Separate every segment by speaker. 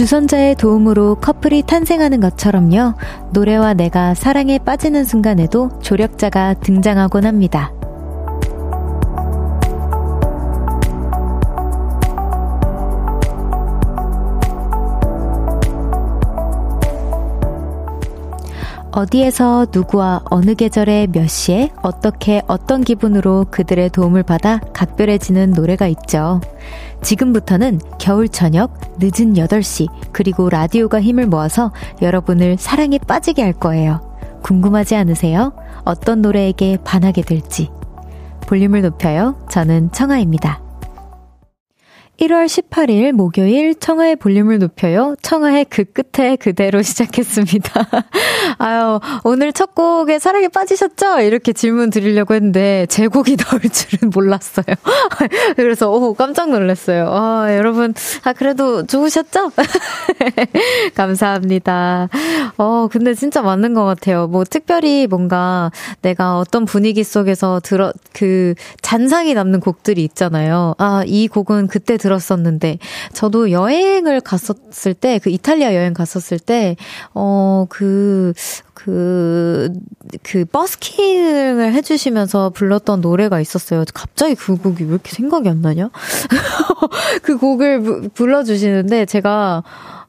Speaker 1: 주선자의 도움으로 커플이 탄생하는 것처럼요. 노래와 내가 사랑에 빠지는 순간에도 조력자가 등장하곤 합니다. 어디에서 누구와 어느 계절에 몇 시에 어떻게 어떤 기분으로 그들의 도움을 받아 각별해지는 노래가 있죠. 지금부터는 겨울 저녁 늦은 8시 그리고 라디오가 힘을 모아서 여러분을 사랑에 빠지게 할 거예요. 궁금하지 않으세요? 어떤 노래에게 반하게 될지. 볼륨을 높여요. 저는 청아입니다. 1월 18일 목요일 청하의 볼륨을 높여요. 청하의 그 끝에 그대로 시작했습니다. 아유, 오늘 첫 곡에 사랑에 빠지셨죠? 이렇게 질문 드리려고 했는데 제 곡이 나올 줄은 몰랐어요. 그래서 오, 깜짝 놀랐어요. 아, 여러분, 아, 그래도 좋으셨죠? 감사합니다. 어, 근데 진짜 맞는 것 같아요. 뭐 특별히 뭔가 내가 어떤 분위기 속에서 들어, 그 잔상이 남는 곡들이 있잖아요. 아, 이 곡은 그때 들어 들었었는데 저도 여행을 갔었을 때 그 이탈리아 여행 갔었을 때어그 그, 그, 버스킹을 해주시면서 불렀던 노래가 있었어요. 갑자기 그 곡이 왜 이렇게 생각이 안 나냐? 그 곡을 불러주시는데, 제가,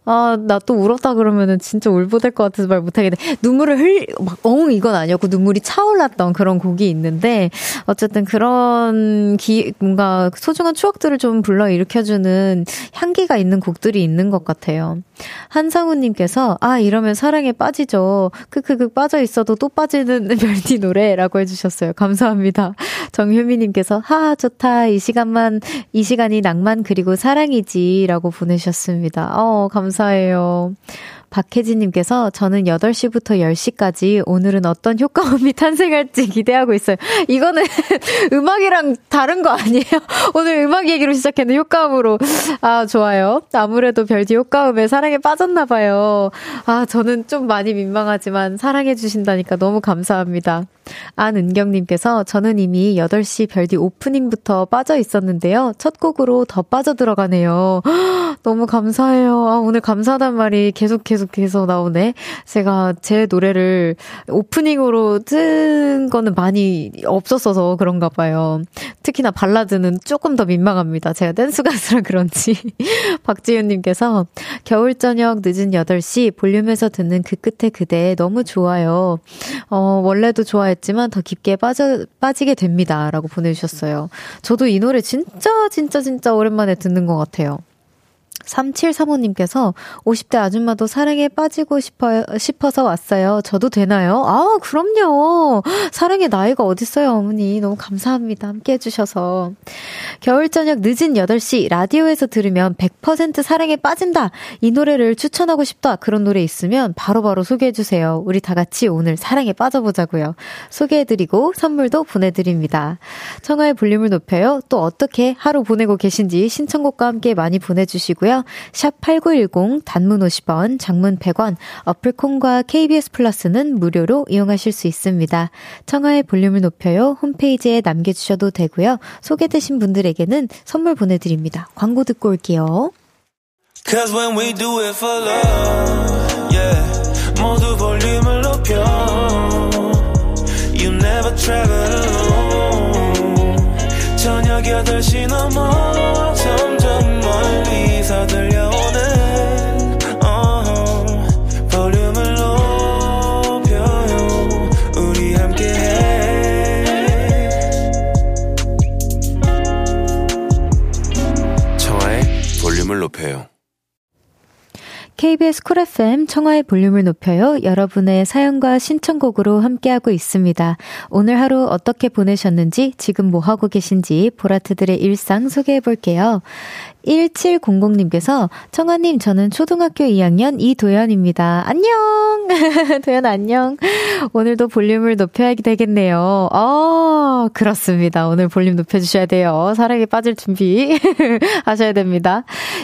Speaker 1: 아, 나 또 울었다 그러면은 진짜 울보될 것 같아서 말 못하겠네. 눈물을 흘, 막, 엉, 이건 아니었고, 눈물이 차올랐던 그런 곡이 있는데, 어쨌든 그런 기, 뭔가 소중한 추억들을 좀 불러일으켜주는 향기가 있는 곡들이 있는 것 같아요. 한상우님께서, 아, 이러면 사랑에 빠지죠. 크크크 빠져 있어도 또 빠지는 멜디 노래라고 해주셨어요. 감사합니다. 정효미님께서, 하, 좋다. 이 시간만, 이 시간이 낭만 그리고 사랑이지. 라고 보내셨습니다. 어, 감사해요. 박혜진님께서 저는 8시부터 10시까지 오늘은 어떤 효과음이 탄생할지 기대하고 있어요. 이거는 음악이랑 다른 거 아니에요? 오늘 음악 얘기로 시작했는 효과음으로. 아, 좋아요. 아무래도 별디 효과음에 사랑에 빠졌나봐요. 아, 저는 좀 많이 민망하지만 사랑해주신다니까 너무 감사합니다. 안은경님께서 저는 이미 8시 별디 오프닝부터 빠져 있었는데요. 첫 곡으로 더 빠져 들어가네요. 너무 감사해요. 아, 오늘 감사하단 말이 계속 계속 해서 나오네. 제가 제 노래를 오프닝으로 뜬 거는 많이 없었어서 그런가 봐요. 특히나 발라드는 조금 더 민망합니다. 제가 댄스 가수라 그런지. 박지윤님께서 겨울 저녁 늦은 8시 볼륨에서 듣는 그 끝에 그대 너무 좋아요. 어, 원래도 좋아했지만 더 깊게 빠져, 빠지게 됩니다. 라고 보내주셨어요. 저도 이 노래 진짜, 진짜, 진짜 오랜만에 듣는 것 같아요. 3735님께서 50대 아줌마도 사랑에 빠지고 싶어요, 싶어서 왔어요. 저도 되나요? 아, 그럼요. 사랑의 나이가 어딨어요, 어머니. 너무 감사합니다. 함께 해주셔서. 겨울 저녁 늦은 8시 라디오에서 들으면 100% 사랑에 빠진다. 이 노래를 추천하고 싶다. 그런 노래 있으면 바로바로 바로 소개해주세요. 우리 다 같이 오늘 사랑에 빠져보자고요. 소개해드리고 선물도 보내드립니다. 청하의 볼륨을 높여요. 또 어떻게 하루 보내고 계신지 신청곡과 함께 많이 보내주시고요. 있고요. 샵 8910 단문 50원, 장문 100원, 어플콘과 KBS 플러스는 무료로 이용하실 수 있습니다. 청하의 볼륨을 높여요. 홈페이지에 남겨주셔도 되고요. 소개되신 분들에게는 선물 보내드립니다. 광고 듣고 올게요. Cause when we do it for love, yeah. 모두 볼륨을 높여. You never travel alone. 저녁 8시 넘어 KBS 쿨 FM 청하의 볼륨을 높여요. 여러분의 사연과 신청곡으로 함께하고 있습니다. 오늘 하루 어떻게 보내셨는지, 지금 뭐 하고 계신지 보라트들의 일상 소개해 볼게요. 1700님께서 청아님 저는 초등학교 2학년 이도연입니다. 안녕! 도연 안녕. 오늘도 볼륨을 높여야 되겠네요. 어, 그렇습니다. 오늘 볼륨 높여주셔야 돼요. 사랑에 빠질 준비 하셔야 됩니다.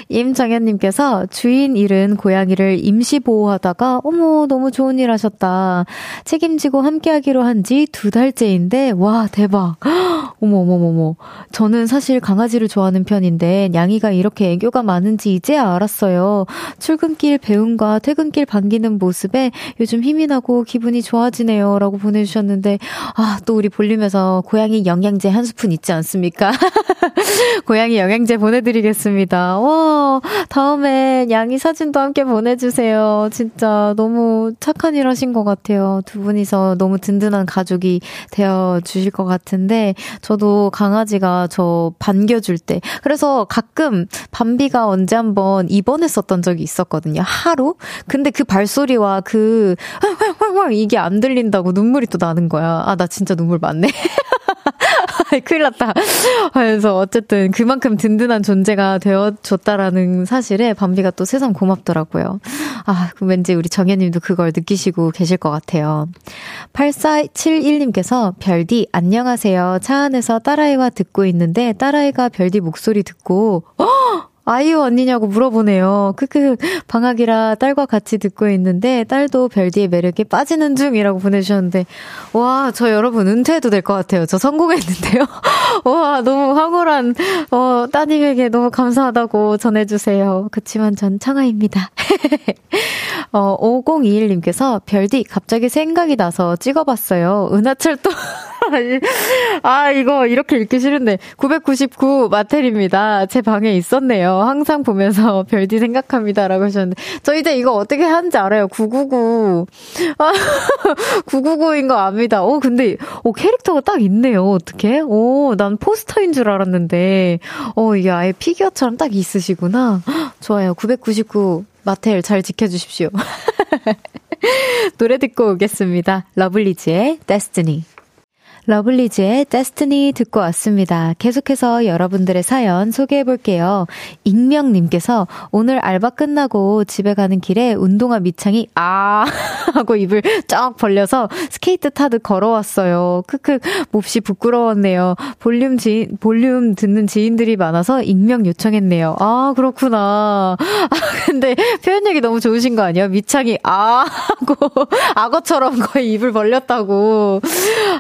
Speaker 1: 임정현님께서 주인 잃은 고양이를 임시 보호하다가 어머 너무 좋은 일 하셨다. 책임지고 함께하기로 한 지 두 달째인데 와 대박. 어머, 어머, 어머. 저는 사실 강아지를 좋아하는 편인데, 냥이가 이렇게 애교가 많은지 이제야 알았어요. 출근길 배움과 퇴근길 반기는 모습에 요즘 힘이 나고 기분이 좋아지네요. 라고 보내주셨는데, 아, 또 우리 볼륨에서 고양이 영양제 한 스푼 있지 않습니까? 고양이 영양제 보내드리겠습니다. 와, 다음에 냥이 사진도 함께 보내주세요. 진짜 너무 착한 일 하신 것 같아요. 두 분이서 너무 든든한 가족이 되어 주실 것 같은데, 저도 강아지가 저 반겨줄 때. 그래서 가끔 밤비가 언제 한번 입원했었던 적이 있었거든요. 하루? 근데 그 발소리와 그, 이게 안 들린다고 눈물이 또 나는 거야. 아, 나 진짜 눈물 많네. 큰일 났다. 그래서 어쨌든 그만큼 든든한 존재가 되어줬다라는 사실에 밤비가 또 세상 고맙더라고요. 아, 왠지 우리 정현님도 그걸 느끼시고 계실 것 같아요. 8471님께서 별디, 안녕하세요. 차 안에서 딸아이와 듣고 있는데 딸아이가 별디 목소리 듣고, 어! 아이유 언니냐고 물어보네요. 크크, 방학이라 딸과 같이 듣고 있는데, 딸도 별디의 매력에 빠지는 중이라고 보내주셨는데, 와, 저 여러분 은퇴해도 될 것 같아요. 저 성공했는데요. 와, 너무 황홀한, 어, 따님에게 너무 감사하다고 전해주세요. 그치만 전 창아입니다. 어, 5021님께서, 별디, 갑자기 생각이 나서 찍어봤어요. 은하철도. 아, 이거 이렇게 읽기 싫은데. 999 메텔입니다. 제 방에 있었네요. 항상 보면서 별디 생각합니다. 라고 하셨는데. 저 이제 이거 어떻게 하는지 알아요. 999. 아, 999인 거 압니다. 오, 근데, 오, 캐릭터가 딱 있네요. 어떻게? 오, 난 포스터인 줄 알았는데. 어, 이게 아예 피규어처럼 딱 있으시구나. 좋아요. 999 메텔 잘 지켜주십시오. 노래 듣고 오겠습니다. 러블리즈의 Destiny. 러블리즈의 Destiny 듣고 왔습니다. 계속해서 여러분들의 사연 소개해 볼게요. 익명님께서 오늘 알바 끝나고 집에 가는 길에 운동화 밑창이 아 하고 입을 쫙 벌려서 스케이트 타듯 걸어왔어요. 크크 몹시 부끄러웠네요. 볼륨 지인 볼륨 듣는 지인들이 많아서 익명 요청했네요. 아 그렇구나. 아 근데 표현력이 너무 좋으신 거 아니에요? 밑창이 아 하고 악어처럼 거의 입을 벌렸다고.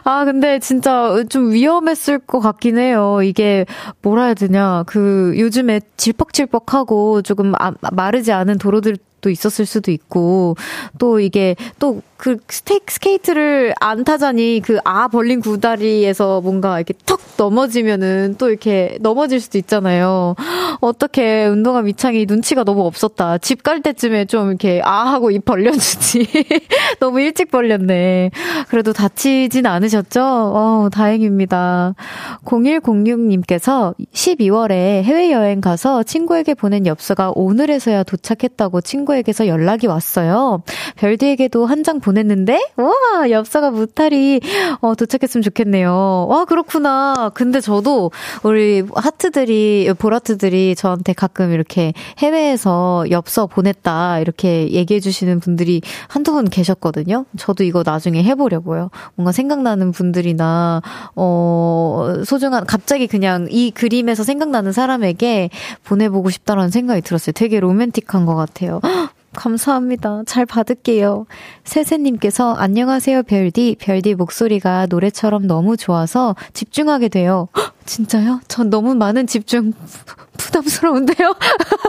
Speaker 1: 아 근데 진짜 좀 위험했을 것 같긴 해요. 이게 뭐라 해야 되냐. 그 요즘에 질퍽질퍽하고 조금 아, 마르지 않은 도로들 도 있었을 수도 있고 또 이게 또 그 스테이크 스케이트를 안 타자니 그 아 벌린 구다리에서 뭔가 이렇게 턱 넘어지면은 또 이렇게 넘어질 수도 있잖아요. 어떻게 운동화 밑창이 눈치가 너무 없었다. 집 갈 때쯤에 좀 이렇게 아 하고 입 벌려주지. 너무 일찍 벌렸네. 그래도 다치진 않으셨죠? 어, 다행입니다. 0106님께서 12월에 해외여행 가서 친구에게 보낸 엽서가 오늘에서야 도착했다고 친구 에게서 연락이 왔어요. 별디에게도 한 장 보냈는데, 와, 엽서가 무탈이 어, 도착했으면 좋겠네요. 와, 그렇구나. 근데 저도 우리 하트들이, 보라트들이 저한테 가끔 이렇게 해외에서 엽서 보냈다, 이렇게 얘기해 주시는 분들이 한두 분 계셨거든요. 저도 이거 나중에 해보려고요. 뭔가 생각나는 분들이나, 어, 소중한, 갑자기 그냥 이 그림에서 생각나는 사람에게 보내보고 싶다라는 생각이 들었어요. 되게 로맨틱한 것 같아요. 감사합니다. 잘 받을게요. 세세님께서 안녕하세요 별디. 별디 목소리가 노래처럼 너무 좋아서 집중하게 돼요. 헉, 진짜요? 전 너무 많은 집중 부담스러운데요?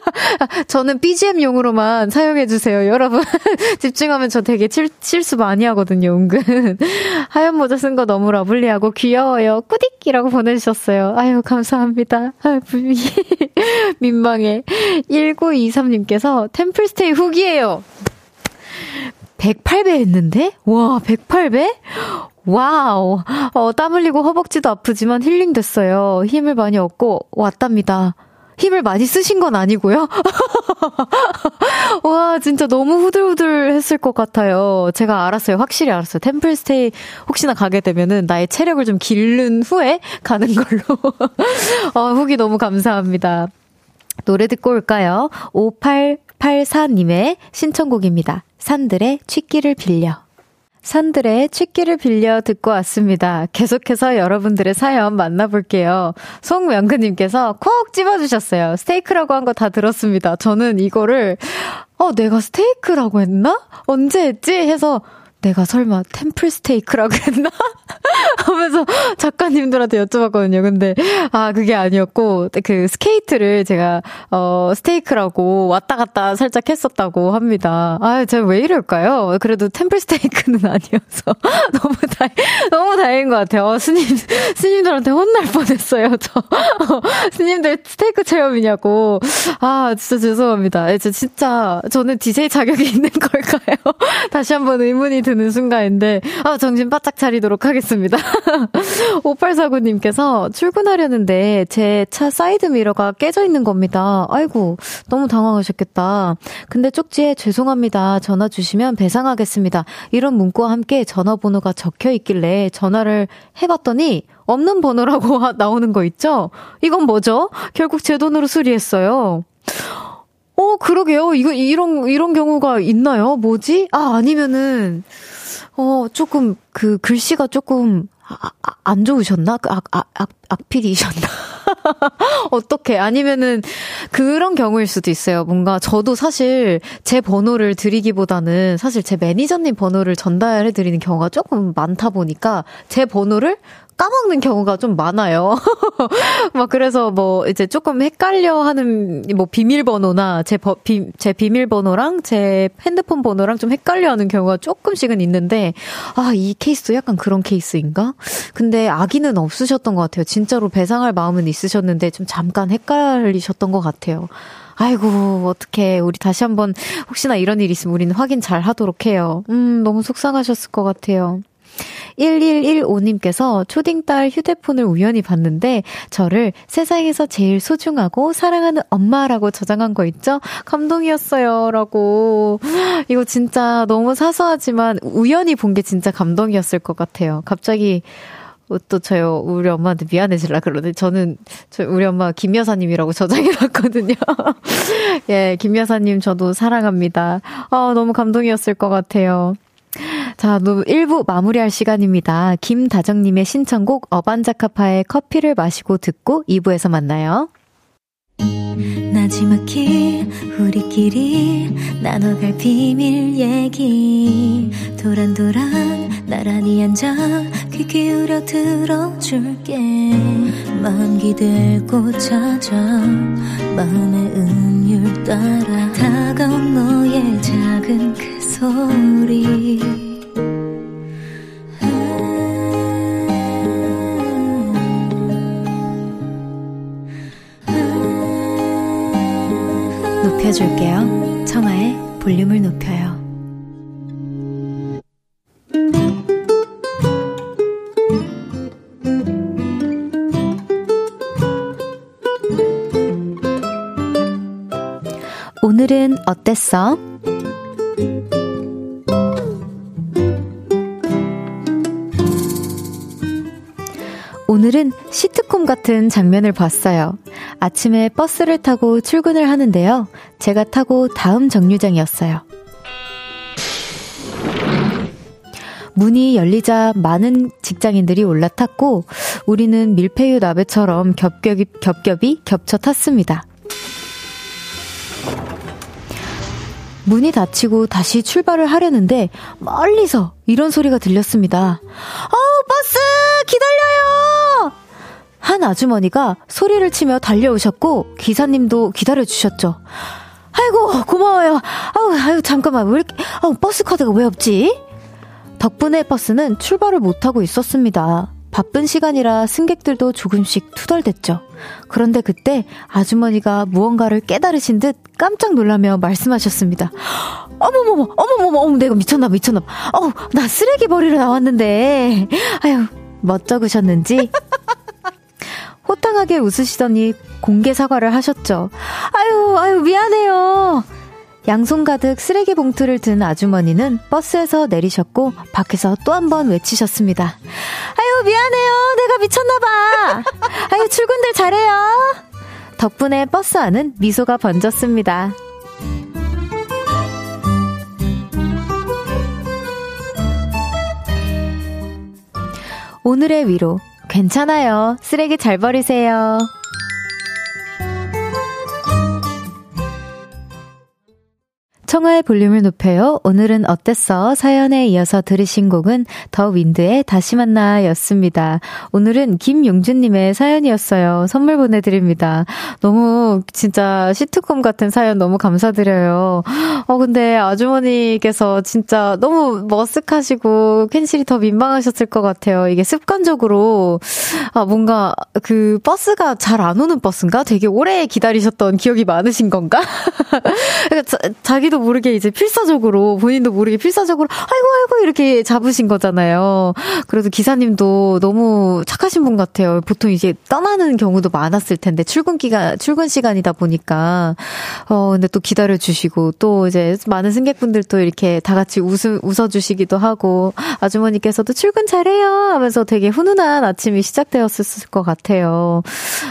Speaker 1: 저는 BGM용으로만 사용해주세요. 여러분, 집중하면 저 되게 칠, 실수 많이 하거든요, 은근. 하얀 모자 쓴 거 너무 lovely하고 귀여워요. 꾸딕이라고 보내주셨어요. 아유, 감사합니다. 아유, 민망해. 1923님께서 템플스테이 후기예요. 108배 했는데? 와, 108배? 와우. 어, 땀 흘리고 허벅지도 아프지만 힐링 됐어요. 힘을 많이 얻고 왔답니다. 힘을 많이 쓰신 건 아니고요. 와, 진짜 너무 후들후들 했을 것 같아요. 제가 알았어요. 확실히 알았어요. 템플스테이 혹시나 가게 되면은 나의 체력을 좀 기른 후에 가는 걸로. 어, 후기 너무 감사합니다. 노래 듣고 올까요? 5884님의 신청곡입니다. 산들의 취기를 빌려. 산들의 취기를 빌려 듣고 왔습니다. 계속해서 여러분들의 사연 만나볼게요. 송명근님께서 콕 집어주셨어요. 스테이크라고 한 거 다 들었습니다. 저는 이거를, 어, 내가 스테이크라고 했나? 언제 했지? 해서 내가 설마 템플 스테이크라고 했나? 하면서 작가님들한테 여쭤봤거든요. 근데, 아, 그게 아니었고, 그 스케이트를 제가, 어, 스테이크라고 왔다 갔다 살짝 했었다고 합니다. 아, 제가 왜 이럴까요? 그래도 템플 스테이크는 아니어서. 너무 다, 너무 다행인 것 같아요. 어, 스님, 스님들한테 혼날 뻔했어요, 저. 어, 스님들 스테이크 체험이냐고. 아, 진짜 죄송합니다. 예, 저 진짜, 저는 DJ 자격이 있는 걸까요? 다시 한번 의문이 드는 순간인데, 아, 정신 바짝 차리도록 하겠습니다. 5849님께서 출근하려는데 제 차 사이드 미러가 깨져 있는 겁니다. 아이고, 너무 당황하셨겠다. 근데 쪽지에 죄송합니다. 전화 주시면 배상하겠습니다. 이런 문구와 함께 전화번호가 적혀 있길래 전화를 해봤더니 없는 번호라고 나오는 거 있죠? 이건 뭐죠? 결국 제 돈으로 수리했어요. 어, 그러게요. 이거, 이런, 이런 경우가 있나요? 뭐지? 아, 아니면은, 어, 조금, 그, 글씨가 조금, 아, 아, 안 좋으셨나? 그 악, 악, 악, 악필이셨나? 어떻게? 아니면은 그런 경우일 수도 있어요. 뭔가 저도 사실 제 번호를 드리기보다는 사실 제 매니저님 번호를 전달해 드리는 경우가 조금 많다 보니까 제 번호를 까먹는 경우가 좀 많아요. 막 그래서 뭐 이제 조금 헷갈려 하는 뭐 비밀번호나 제, 버, 비, 제 비밀번호랑 제 핸드폰 번호랑 좀 헷갈려 하는 경우가 조금씩은 있는데 아, 이 케이스도 약간 그런 케이스인가? 근데 아기는 없으셨던 것 같아요. 진짜로 배상할 마음은 있으셨는데 좀 잠깐 헷갈리셨던 것 같아요. 아이고, 어떡해. 우리 다시 한번 혹시나 이런 일 있으면 우리는 확인 잘 하도록 해요. 음, 너무 속상하셨을 것 같아요. 1115님께서 초딩딸 휴대폰을 우연히 봤는데 저를 세상에서 제일 소중하고 사랑하는 엄마라고 저장한 거 있죠? 감동이었어요. 라고. 이거 진짜 너무 사소하지만 우연히 본 게 진짜 감동이었을 것 같아요. 갑자기 또 저요 우리 엄마한테 미안해질라 그러는데 저는 저 우리 엄마 김 여사님이라고 저장해놨거든요. 예, 김 여사님 저도 사랑합니다. 아 너무 감동이었을 것 같아요. 자, 1부 마무리할 시간입니다. 김다정님의 신청곡 어반자카파의 커피를 마시고 듣고 2부에서 만나요. 나지막히 우리끼리 나눠갈 비밀 얘기 도란도란 나란히 앉아 귀 기울여 들어줄게 마음 기대고 찾아 마음의 음율 따라 다가온 너의 작은 그 소리 높여줄게요. 청하의 볼륨을 높여요. 오늘은 어땠어? 오늘은 시트콤 같은 장면을 봤어요. 아침에 버스를 타고 출근을 하는데요. 제가 타고 다음 정류장이었어요. 문이 열리자 많은 직장인들이 올라탔고 우리는 밀푀유 나베처럼 겹겹이, 겹겹이 겹쳐 탔습니다. 문이 닫히고 다시 출발을 하려는데 멀리서 이런 소리가 들렸습니다. 어, 버스! 기다려요! 한 아주머니가 소리를 치며 달려오셨고 기사님도 기다려주셨죠. 아이고, 고마워요. 아우, 아유, 잠깐만, 왜 이렇게, 아우, 버스 카드가 왜 없지? 덕분에 버스는 출발을 못하고 있었습니다. 바쁜 시간이라 승객들도 조금씩 투덜댔죠. 그런데 그때 아주머니가 무언가를 깨달으신 듯 깜짝 놀라며 말씀하셨습니다. 어머머머, 어머머머, 어머, 내가 미쳤나봐, 미쳤나봐. 어우, 나 쓰레기 버리러 나왔는데. 아유, 멋쩍으셨는지. 호탕하게 웃으시더니 공개 사과를 하셨죠. 아유, 아유, 미안해요. 양손 가득 쓰레기 봉투를 든 아주머니는 버스에서 내리셨고 밖에서 또 한 번 외치셨습니다. 아유 미안해요. 내가 미쳤나봐. 아유 출근들 잘해요. 덕분에 버스 안은 미소가 번졌습니다. 오늘의 위로 괜찮아요. 쓰레기 잘 버리세요. 청하의 볼륨을 높여요. 오늘은 어땠어? 사연에 이어서 들으신 곡은 더 윈드의 다시 만나 였습니다. 오늘은 김용준님의 사연이었어요. 선물 보내드립니다. 너무 진짜 시트콤 같은 사연 너무 감사드려요. 어, 근데 아주머니께서 진짜 너무 머쓱하시고 캔실이 더 민망하셨을 것 같아요. 이게 습관적으로, 아, 뭔가 그 버스가 잘 안 오는 버스인가? 되게 오래 기다리셨던 기억이 많으신 건가? 그러니까 자, 자기도 모르게 이제 필사적으로, 본인도 모르게 필사적으로, 아이고, 아이고, 이렇게 잡으신 거잖아요. 그래도 기사님도 너무 착하신 분 같아요. 보통 이제 떠나는 경우도 많았을 텐데, 출근기가, 출근 시간이다 보니까, 어, 근데 또 기다려 주시고, 또 이제 많은 승객분들도 이렇게 다 같이 웃음, 웃어 주시기도 하고, 아주머니께서도 출근 잘해요! 하면서 되게 훈훈한 아침이 시작되었을 것 같아요.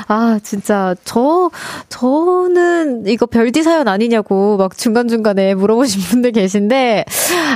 Speaker 1: 아, 진짜, 저, 저는 이거 별디 사연 아니냐고 막 중간 중간 에 물어보신 분들 계신데,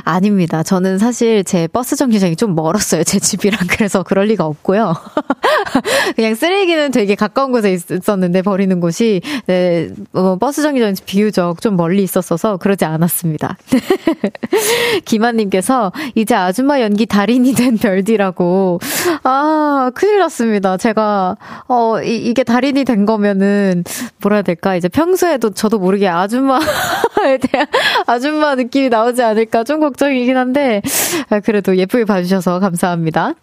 Speaker 1: 아닙니다. 저는 사실 제 버스 정류장이 좀 멀었어요. 제 집이랑. 그래서 그럴 리가 없고요. 그냥 쓰레기는 되게 가까운 곳에 있었는데 버리는 곳이, 네, 어, 버스 정류장이 비유적 좀 멀리 있었어서 그러지 않았습니다. 김한님께서 이제 아줌마 연기 달인이 된 별디라고. 아, 큰일 났습니다. 제가, 어, 이, 이게 달인이 된 거면은, 뭐라 해야 될까. 이제 평소에도 저도 모르게 아줌마에 대한 아줌마 느낌이 나오지 않을까 좀 걱정이긴 한데, 아, 그래도 예쁘게 봐주셔서 감사합니다.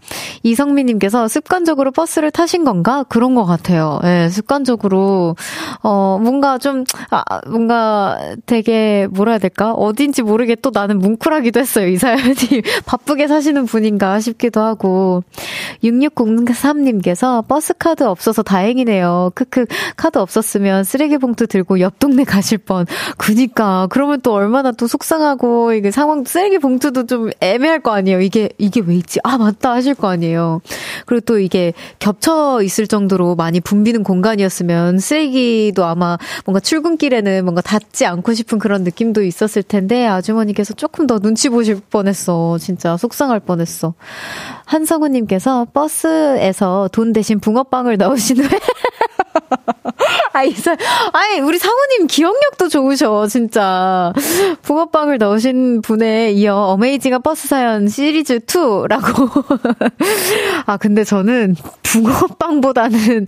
Speaker 1: 이성민님께서 습관적으로 버스를 타신 건가? 그런 것 같아요. 예, 네, 습관적으로, 어, 뭔가 좀, 아, 뭔가 되게, 뭐라 해야 될까? 어딘지 모르게 또 나는 뭉클하기도 했어요. 이 사연이. 바쁘게 사시는 분인가 싶기도 하고. 6603님께서 버스 카드 없어서 다행이네요. 크크, 카드 없었으면 쓰레기 봉투 들고 옆 동네 가실 뻔. 그니까. 그러면 또 얼마나 또 속상하고, 이게 상황, 쓰레기 봉투도 좀 애매할 거 아니에요. 이게, 이게 왜 있지? 아, 맞다 하실 거 아니에요. 그리고 또 이게 겹쳐 있을 정도로 많이 붐비는 공간이었으면 쓰레기도 아마 뭔가 출근길에는 뭔가 닿지 않고 싶은 그런 느낌도 있었을 텐데, 아주머니께서 조금 더 눈치 보실 뻔했어. 진짜 속상할 뻔했어. 한성우님께서 버스에서 돈 대신 붕어빵을 넣으신 후에 아, 이 사, 아니, 우리 사모님 기억력도 좋으셔, 진짜. 붕어빵을 넣으신 분에 이어 어메이징한 버스 사연 시리즈 2라고. 아, 근데 저는 붕어빵보다는,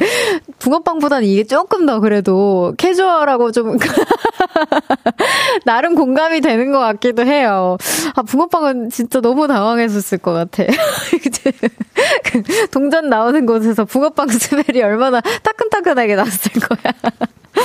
Speaker 1: 붕어빵보다는 이게 조금 더 그래도 캐주얼하고 좀, 나름 공감이 되는 것 같기도 해요. 아, 붕어빵은 진짜 너무 당황했었을 것 같아. 그 동전 나오는 곳에서 붕어빵 스멜이 얼마나 따끈따끈하게 났을 거야.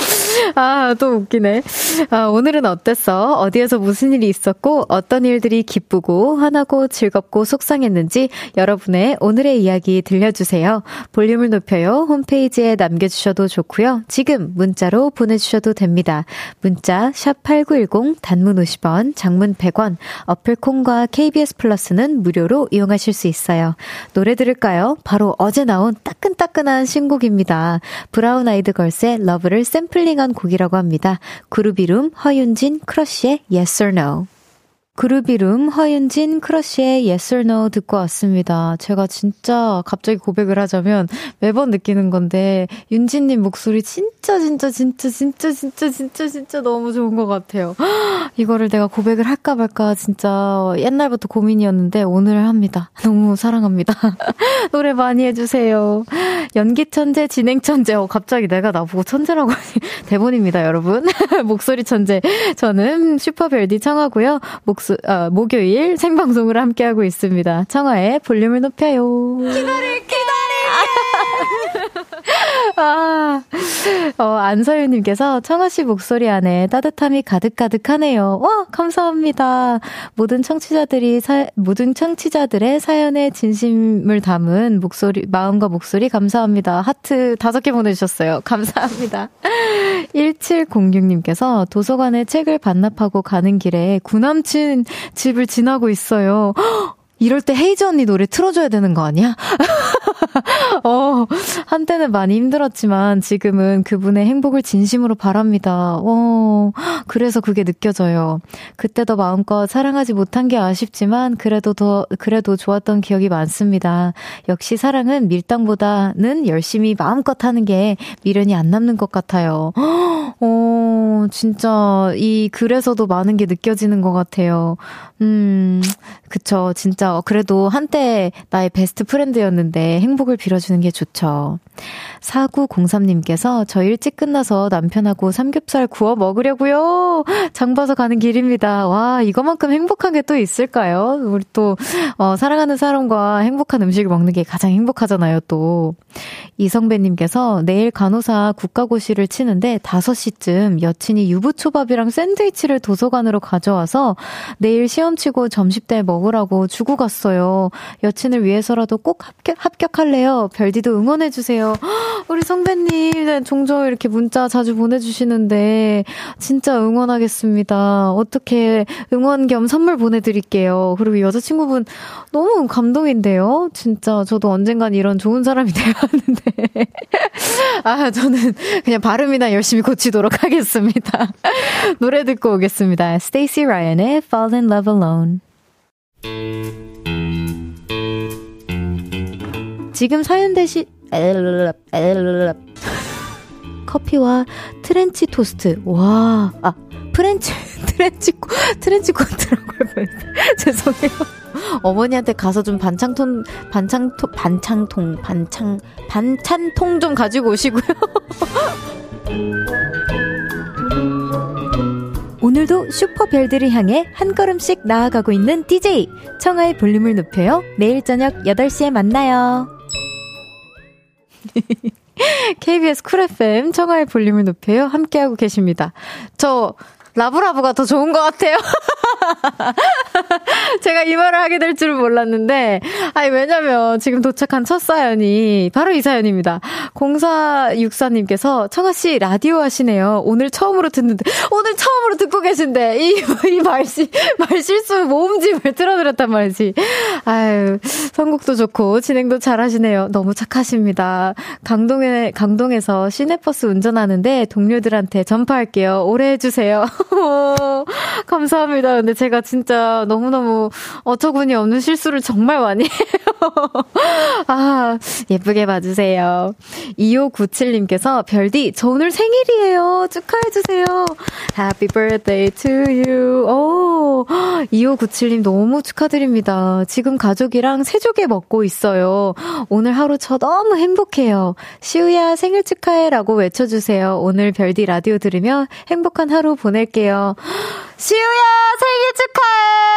Speaker 1: 아, 또 웃기네. 아, 오늘은 어땠어? 어디에서 무슨 일이 있었고, 어떤 일들이 기쁘고, 화나고, 즐겁고, 속상했는지 여러분의 오늘의 이야기 들려주세요. 볼륨을 높여요. 홈페이지에 남겨주셔도 좋고요. 지금 문자로 보내주셔도 됩니다. 문자, 샵8910, 단문 50원, 장문 100원, 어플 콩과 KBS 플러스는 무료로 이용하실 수 있어요. 노래 들을까요? 바로 어제 나온 따끈따끈한 신곡입니다. 브라운 아이드 걸스의 Love를 샘플링한 곡이라고 합니다. 그루비룸 허윤진 크러쉬의 Yes or No. 그루비룸 허윤진 크러쉬의 Yes or No 듣고 왔습니다. 제가 진짜 갑자기 고백을 하자면 매번 느끼는 건데 윤진님 목소리 진짜 진짜 진짜 진짜 진짜 진짜 진짜 너무 좋은 것 같아요. 이거를 내가 고백을 할까 말까 진짜 옛날부터 고민이었는데 오늘 합니다. 너무 사랑합니다. 노래 많이 해주세요. 연기 천재, 진행 천재. 어, 갑자기 내가 나보고 천재라고 대본입니다, 여러분. 목소리 천재. 저는 슈퍼별디 청하고요. 목 목수, 어, 목요일 생방송으로 함께하고 있습니다. 청하의 볼륨을 높여요.
Speaker 2: 기다릴게!
Speaker 1: 아, 어, 안서유님께서 청아씨 목소리 안에 따뜻함이 가득가득하네요. 와, 감사합니다. 모든 청취자들이, 사, 모든 청취자들의 사연에 진심을 담은 목소리, 마음과 목소리 감사합니다. 하트 다섯 개 보내주셨어요. 감사합니다. 1706님께서 도서관에 책을 반납하고 가는 길에 구남친 집을 지나고 있어요. 이럴 때 헤이즈 언니 노래 틀어줘야 되는 거 아니야? 어, 한때는 많이 힘들었지만 지금은 그분의 행복을 진심으로 바랍니다. 어, 그래서 그게 느껴져요. 그때 더 마음껏 사랑하지 못한 게 아쉽지만 그래도 더, 그래도 좋았던 기억이 많습니다. 역시 사랑은 밀당보다는 열심히 마음껏 하는 게 미련이 안 남는 것 같아요. 어, 진짜 이 글에서도 많은 게 느껴지는 것 같아요. 음, 그쵸. 진짜 그래도 한때 나의 베스트 프렌드였는데 행복을 빌어주는 게 좋죠. 4903님께서 저 일찍 끝나서 남편하고 삼겹살 구워 먹으려고요. 장 봐서 가는 길입니다. 와, 이거만큼 행복한 게 또 있을까요? 우리 또, 어, 사랑하는 사람과 행복한 음식을 먹는 게 가장 행복하잖아요, 또. 이성배 님께서 내일 간호사 국가고시를 치는데 5시쯤 여친이 유부초밥이랑 샌드위치를 도서관으로 가져와서 내일 시험 치고 점심 때 먹으라고 주고 갔어요. 여친을 위해서라도 꼭 합격, 합격할래요. 별디도 응원해주세요. 우리 성배님, 종종 이렇게 문자 자주 보내주시는데, 진짜 응원하겠습니다. 어떻게 응원 겸 선물 보내드릴게요. 그리고 여자친구분 너무 감동인데요? 진짜 저도 언젠간 이런 좋은 사람이 되어야 하는데. 아, 저는 그냥 발음이나 열심히 고치도록 하겠습니다. 노래 듣고 오겠습니다. Stacy Ryan의 Fall in Love Alone. 지금 사연 대신 커피와 트렌치 토스트. 와, 아, 프렌치, 트렌치, 트렌치 코트라고 해봐요. 죄송해요. 어머니한테 가서 좀 반창통, 반창통, 반창통, 반창, 반찬통 좀 가지고 오시고요. 오늘도 슈퍼별들을 향해 한 걸음씩 나아가고 있는 DJ 청하의 볼륨을 높여요. 내일 저녁 8시에 만나요. KBS 쿨 FM 청하의 볼륨을 높여요. 함께하고 계십니다. 저 라브라브가 더 좋은 것 같아요. 제가 이 말을 하게 될 줄은 몰랐는데, 아니, 왜냐면 지금 도착한 첫 사연이 바로 이 사연입니다. 0464님께서 청하씨 라디오 하시네요. 오늘 처음으로 듣는데, 오늘 처음으로 듣고 계신데, 이, 이 말실, 말실수 모음집을 틀어드렸단 말이지. 아유, 선곡도 좋고, 진행도 잘 하시네요. 너무 착하십니다. 강동에, 강동에서 시내버스 운전하는데 동료들한테 전파할게요. 오래 해주세요. 감사합니다. 근데 제가 진짜 너무너무 어처구니 없는 실수를 정말 많이 해요. 아, 예쁘게 봐주세요. 2597님께서 별디, 저 오늘 생일이에요. 축하해주세요. Happy birthday to you. 오, 2597님 너무 축하드립니다. 지금 가족이랑 새조개 먹고 있어요. 오늘 하루 저 너무 행복해요. 시우야 생일 축하해 라고 외쳐주세요. 오늘 별디 라디오 들으며 행복한 하루 보낼게요. 시우야, 생일 축하해!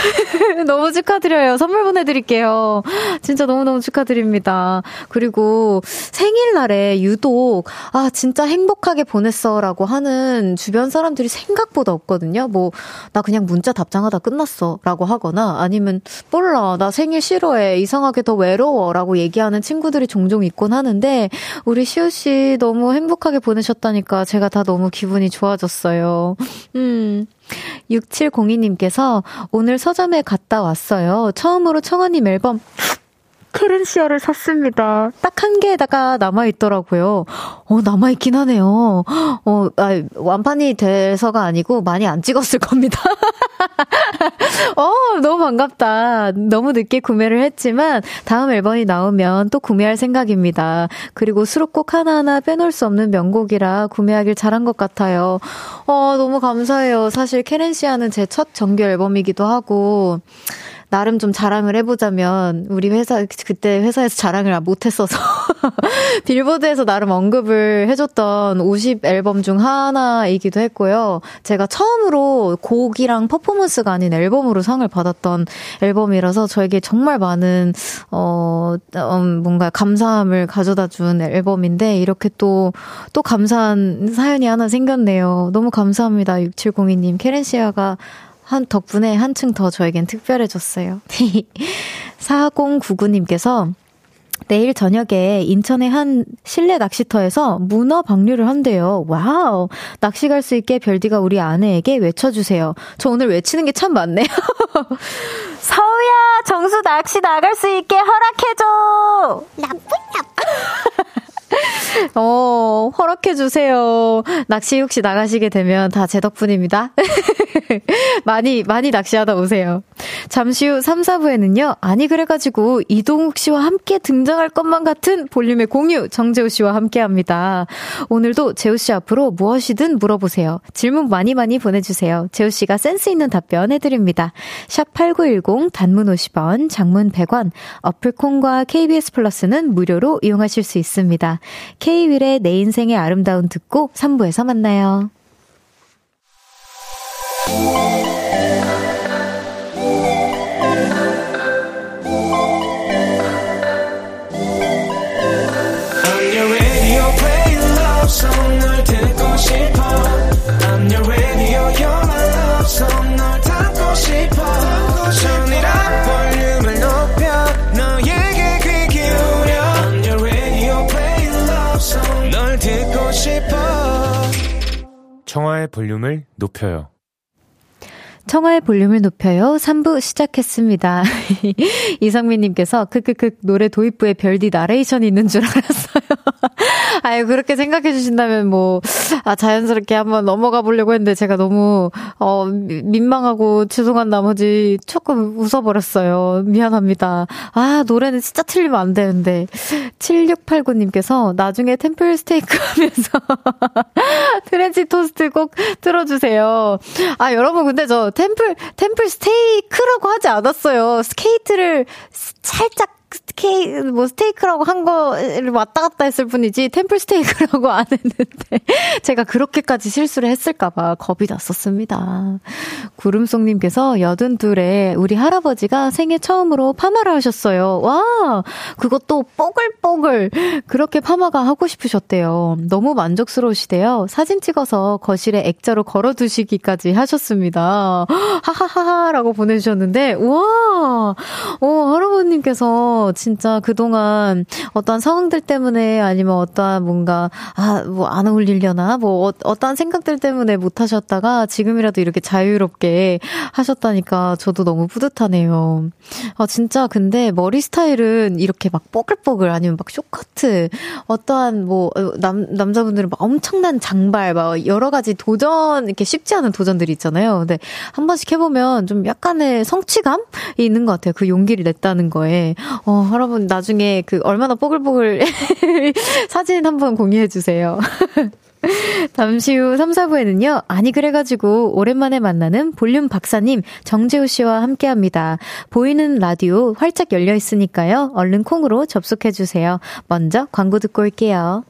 Speaker 1: 너무 축하드려요. 선물 보내드릴게요. 진짜 너무너무 축하드립니다. 그리고 생일날에 유독, 아, 진짜 행복하게 보냈어. 라고 하는 주변 사람들이 생각보다 없거든요. 뭐, 나 그냥 문자 답장하다 끝났어. 라고 하거나, 아니면, 몰라, 나 생일 싫어해. 이상하게 더 외로워. 라고 얘기하는 친구들이 종종 있곤 하는데, 우리 시우씨 너무 행복하게 보내셨다니까 제가 다 너무 기분이 좋아졌어요. 음. 6702님께서 오늘 서점에 갔다 왔어요. 처음으로 청아님 앨범 캐렌시아를 샀습니다. 딱 한 개에다가 남아있더라고요. 어, 남아있긴 하네요. 어, 아, 완판이 돼서가 아니고 많이 안 찍었을 겁니다. 어, 너무 반갑다. 너무 늦게 구매를 했지만 다음 앨범이 나오면 또 구매할 생각입니다. 그리고 수록곡 하나하나 빼놓을 수 없는 명곡이라 구매하길 잘한 것 같아요. 어, 너무 감사해요. 사실 캐렌시아는 제 첫 정규 앨범이기도 하고, 나름 좀 자랑을 해보자면 우리 회사 그때 회사에서 자랑을 못했어서 빌보드에서 나름 언급을 해줬던 50 앨범 중 하나이기도 했고요. 제가 처음으로 곡이랑 퍼포먼스가 아닌 앨범으로 상을 받았던 앨범이라서 저에게 정말 많은 어 음, 뭔가 감사함을 가져다준 앨범인데 이렇게 또또 또 감사한 사연이 하나 생겼네요. 너무 감사합니다. 6702님 케렌시아가 한 덕분에 한층 더 저에겐 특별해졌어요. 4099님께서 내일 저녁에 인천의 한 실내 낚시터에서 문어 방류를 한대요. 와우. 낚시 갈 수 있게 별디가 우리 아내에게 외쳐주세요. 저 오늘 외치는 게 참 많네요. 서우야, 정수 낚시 나갈 수 있게 허락해줘! 나쁜, 나쁜. 어, 허락해주세요. 낚시 혹시 나가시게 되면 다 제 덕분입니다. 많이, 많이 낚시하다 오세요. 잠시 후 3, 4부에는요, 아니, 그래가지고 이동욱 씨와 함께 등장할 것만 같은 볼륨의 공유, 정재우 씨와 함께 합니다. 오늘도 재우 씨 앞으로 무엇이든 물어보세요. 질문 많이 많이 보내주세요. 재우 씨가 센스 있는 답변 해드립니다. 샵 8910, 단문 50원, 장문 100원, 어플콘과 KBS 플러스는 무료로 이용하실 수 있습니다. K-윌의 내 인생의 아름다운 듣고 3부에서 만나요.
Speaker 2: 청하의 볼륨을 높여요.
Speaker 1: 청하의 볼륨을 높여요. 3부 시작했습니다. 이성민님께서 크크크 노래 도입부에 별디 나레이션이 있는 줄 알았어요. 아유 그렇게 생각해 주신다면 뭐 아, 자연스럽게 한번 넘어가 보려고 했는데 제가 너무 어 민망하고 죄송한 나머지 조금 웃어버렸어요. 미안합니다. 아 노래는 진짜 틀리면 안 되는데 7689님께서 나중에 템플 스테이크 하면서 프렌치 토스트 꼭 틀어주세요. 아 여러분 근데 저 템플, 템플 스테이크라고 하지 않았어요. 스케이트를 살짝 스테이, 뭐, 스테이크라고 한 거를 왔다 갔다 했을 뿐이지, 템플 스테이크라고 안 했는데, 제가 그렇게까지 실수를 했을까봐 겁이 났었습니다. 구름송님께서 여든 둘에 우리 할아버지가 생애 처음으로 파마를 하셨어요. 와! 그것도 뽀글뽀글! 그렇게 파마가 하고 싶으셨대요. 너무 만족스러우시대요. 사진 찍어서 거실에 액자로 걸어두시기까지 하셨습니다. 하하하하라고 보내주셨는데, 우와! 어, 할아버님께서 진짜 그동안 어떠한 상황들 때문에 아니면 어떠한 뭔가, 아, 뭐 안 어울리려나? 뭐 어, 어떠한 생각들 때문에 못 하셨다가 지금이라도 이렇게 자유롭게 하셨다니까 저도 너무 뿌듯하네요. 아, 진짜 근데 머리 스타일은 이렇게 막 뽀글뽀글 아니면 막 쇼커트, 어떠한 뭐, 어, 남, 남자분들은 막 엄청난 장발, 막 여러 가지 도전, 이렇게 쉽지 않은 도전들이 있잖아요. 근데 한 번씩 해보면 좀 약간의 성취감이 있는 것 같아요. 그 용기를 냈다는 거에. 어, 할아버지 나중에 그 얼마나 뽀글뽀글 사진 한번 공유해 주세요. 잠시 후 3, 4부에는요, 아니, 그래가지고, 오랜만에 만나는 볼륨 박사님, 정재우 씨와 함께 합니다. 보이는 라디오 활짝 열려 있으니까요, 얼른 콩으로 접속해 주세요. 먼저 광고 듣고 올게요.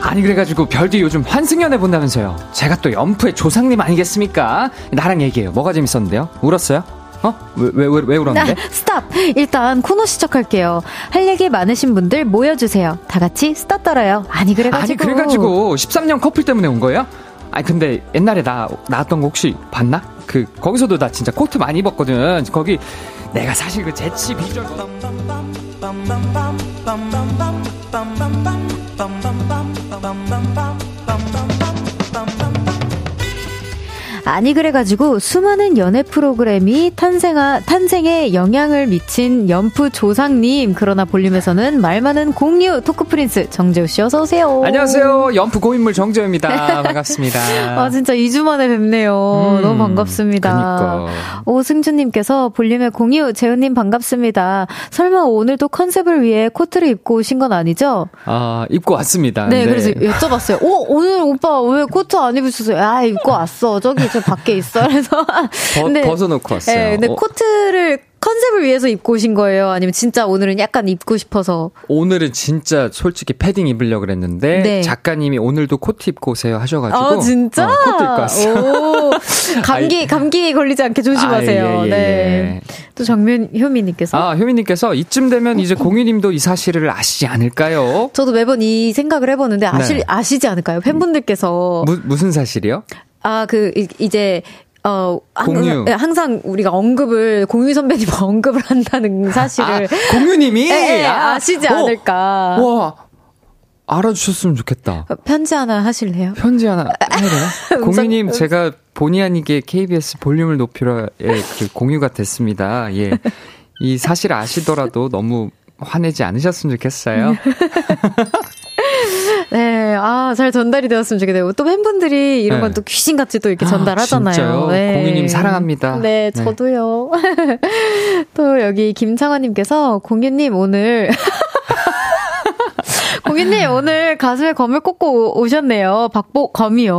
Speaker 3: 아니 그래가지고 별디 요즘 환승연애 본다면서요 제가 또 연프의 조상님 아니겠습니까 나랑 얘기해요 뭐가 재밌었는데요 울었어요? 어? 왜, 왜, 왜, 왜 울었는데? 아,
Speaker 1: 스탑! 일단 코너 시작할게요. 할 얘기 많으신 분들 모여주세요. 다 같이 수다 떨어요. 아니, 그래가지고.
Speaker 3: 아니, 그래가지고 13년 커플 때문에 온 거예요? 아니, 근데 옛날에 나, 나왔던 거 혹시 봤나? 그, 거기서도 나 진짜 코트 많이 입었거든. 거기 내가 사실 그 재치 비전.
Speaker 1: 아니 그래가지고 수많은 연애 프로그램이 탄생하, 탄생에 영향을 미친 연프 조상님 그러나 볼륨에서는 말 많은 공유 talk prince 정재우 씨 어서 오세요.
Speaker 3: 안녕하세요. 연프 고인물 정재우입니다. 반갑습니다.
Speaker 1: 아 진짜 2주 만에 뵙네요. 음, 너무 반갑습니다.
Speaker 3: 그러니까.
Speaker 1: 오승준님께서 볼륨의 공유 재우님 반갑습니다. 설마 오늘도 컨셉을 위해 코트를 입고 오신 건 아니죠?
Speaker 3: 아 입고 왔습니다.
Speaker 1: 네, 네. 그래서 여쭤봤어요. 오 오늘 오빠 왜 코트 안 입으셨어요? 아 입고 왔어. 저기 저 밖에 있어. 그래서
Speaker 3: 버, 벗어놓고 왔어요.
Speaker 1: 네, 근데 어. 코트를 컨, 컨셉을 위해서 입고 오신 거예요? 아니면 진짜 오늘은 약간 입고 싶어서?
Speaker 3: 오늘은 진짜 솔직히 패딩 입으려고 그랬는데 네. 작가님이 오늘도 코트 입고 오세요 하셔가지고
Speaker 1: 아 진짜?
Speaker 3: 어, 코트 입고 왔어요. 오,
Speaker 1: 감기 감기 걸리지 않게 조심하세요. 아, 예, 예, 네. 예. 또 정면 효미님께서
Speaker 3: 아 효미님께서 이쯤 되면 이제 공유님도 이 사실을 아시지 않을까요?
Speaker 1: 저도 매번 이 생각을 해보는데 아시 네. 아시지 않을까요? 팬분들께서
Speaker 3: 무, 무슨 사실이요?
Speaker 1: 아, 그, 이제, 어, 공유. 네, 항상 우리가 언급을, 공유 선배님 언급을 한다는 사실을.
Speaker 3: 아, 공유님이?
Speaker 1: 네, 아, 시지 어, 않을까.
Speaker 3: 와. 알아주셨으면 좋겠다.
Speaker 1: 어, 편지 하나 하실래요?
Speaker 3: 편지 하나 해요? 공유님, 제가 본의 아니게 KBS 볼륨을 높이러의 그 공유가 됐습니다. 예. 이 사실 아시더라도 너무 화내지 않으셨으면 좋겠어요.
Speaker 1: 네, 아, 잘 전달이 되었으면 좋겠네요. 또 팬분들이 이런 건또 네. 귀신같이 또 이렇게 아, 전달하잖아요.
Speaker 3: 진짜요? 네. 공유님 사랑합니다.
Speaker 1: 네, 네. 저도요. 네. 또 여기 김창환님께서 공유님 오늘 공인님 오늘 가슴에 검을 꽂고 오셨네요. 박보검이요.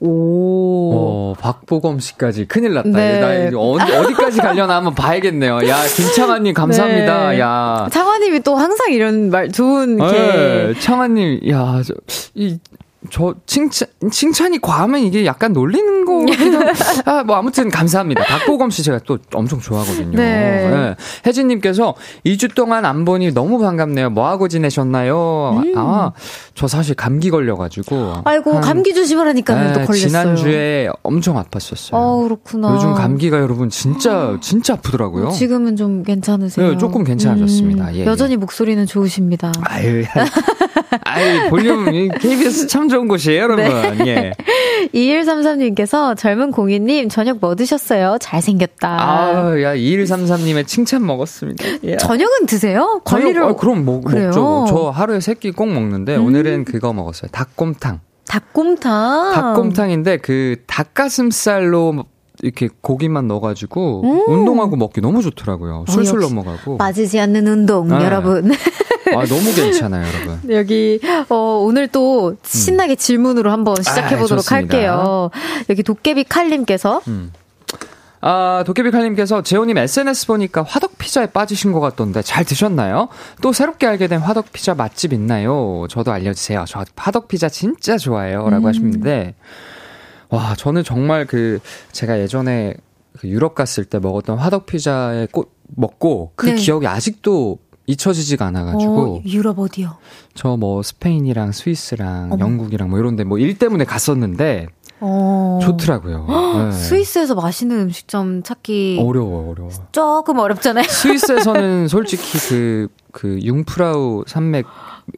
Speaker 3: 오. 어, 박보검 씨까지 큰일 났다. 네. 나 어디, 어디 까지 가려나 한번 봐야겠네요. 야 김창환님 감사합니다. 네. 야
Speaker 1: 창환님이 또 항상 이런 말 좋은 네.
Speaker 3: 창환님 야이 저 칭찬 칭찬이 과하면 이게 약간 놀리는 거 같기도 아, 뭐 아무튼 감사합니다. 박보검 씨 제가 또 엄청 좋아하거든요. 네. 네. 혜진 님께서 2주 동안 안 보니 너무 반갑네요. 뭐 하고 지내셨나요? 음. 아, 저 사실 감기 걸려 가지고
Speaker 1: 아이고, 한, 감기 조심하라니까 네, 또 걸렸어요.
Speaker 3: 지난주에 엄청 아팠었어요.
Speaker 1: 어, 그렇구나.
Speaker 3: 요즘 감기가 여러분 진짜 진짜 아프더라고요.
Speaker 1: 지금은 좀 괜찮으세요?
Speaker 3: 네, 조금 괜찮아졌습니다. 음, 예,
Speaker 1: 여전히 예. 목소리는 좋으십니다.
Speaker 3: 아유. 아유, 볼륨 KBS 참 좋은 곳이에요, 여러분. 네. 예.
Speaker 1: 2133님께서 젊은 공인님 저녁 뭐 드셨어요? 잘생겼다.
Speaker 3: 아, 야, 2133님의 칭찬 먹었습니다.
Speaker 1: 예. 저녁은 드세요? 관리를.
Speaker 3: 아, 그럼 먹, 그래요? 먹죠. 저 하루에 세 끼 꼭 먹는데 음. 오늘은 그거 먹었어요. 닭곰탕.
Speaker 1: 닭곰탕.
Speaker 3: 닭곰탕인데 그 닭가슴살로 이렇게 고기만 넣어가지고 음. 운동하고 먹기 너무 좋더라고요. 술술 어, 넘어가고.
Speaker 1: 빠지지 않는 운동, 네. 여러분.
Speaker 3: 아, 너무 괜찮아요, 여러분.
Speaker 1: 여기, 어, 오늘 또 신나게 음. 질문으로 한번 시작해보도록 아, 할게요. 여기 도깨비 칼님께서. 음.
Speaker 3: 아, 도깨비 칼님께서 재호님 SNS 보니까 화덕 피자에 빠지신 것 같던데 잘 드셨나요? 또 새롭게 알게 된 화덕 피자 맛집 있나요? 저도 알려주세요. 저 화덕 피자 진짜 좋아해요. 라고 음. 하시는데, 와, 저는 정말 그, 제가 예전에 그 유럽 갔을 때 먹었던 화덕 피자에 꼭 먹고 그 네. 기억이 아직도 잊혀지지가 않아가지고.
Speaker 1: 어, 유럽 어디요?
Speaker 3: 저 뭐 스페인이랑 스위스랑 어머. 영국이랑 뭐 이런데 뭐 일 때문에 갔었는데. 어. 좋더라고요.
Speaker 1: 네. 스위스에서 맛있는 음식점 찾기
Speaker 3: 어려워 어려워.
Speaker 1: 조금 어렵잖아요.
Speaker 3: 스위스에서는 솔직히 그, 그 융프라우 산맥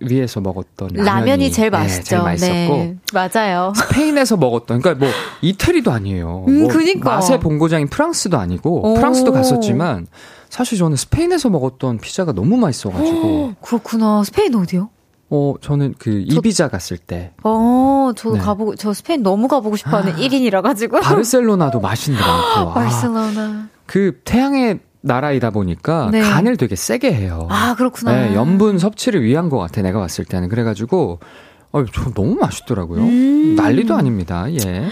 Speaker 3: 위에서 먹었던 라면이,
Speaker 1: 라면이 제일 맛있죠. 네,
Speaker 3: 제일 맛있었고 네,
Speaker 1: 맞아요.
Speaker 3: 스페인에서 먹었던 그러니까 뭐 이태리도 아니에요.
Speaker 1: 음, 뭐 그니까
Speaker 3: 맛의 본고장인 프랑스도 아니고 오. 프랑스도 갔었지만 사실 저는 스페인에서 먹었던 피자가 너무 맛있어가지고.
Speaker 1: 그렇구나. 스페인 어디요?
Speaker 3: 어, 저는 그 이비자 갔을 때.
Speaker 1: 어, 저도 네. 가보고, 저 스페인 너무 가보고 싶어 하는 아, 1인이라 가지고.
Speaker 3: 바르셀로나도 맛있는 데 많고.
Speaker 1: 바르셀로나.
Speaker 3: 그 태양의 나라이다 보니까 네. 간을 되게 세게 해요.
Speaker 1: 아, 그렇구나.
Speaker 3: 네, 염분 섭취를 위한 것 같아, 내가 봤을 때는. 그래가지고, 어, 저 너무 맛있더라고요. 음. 난리도 아닙니다. 예.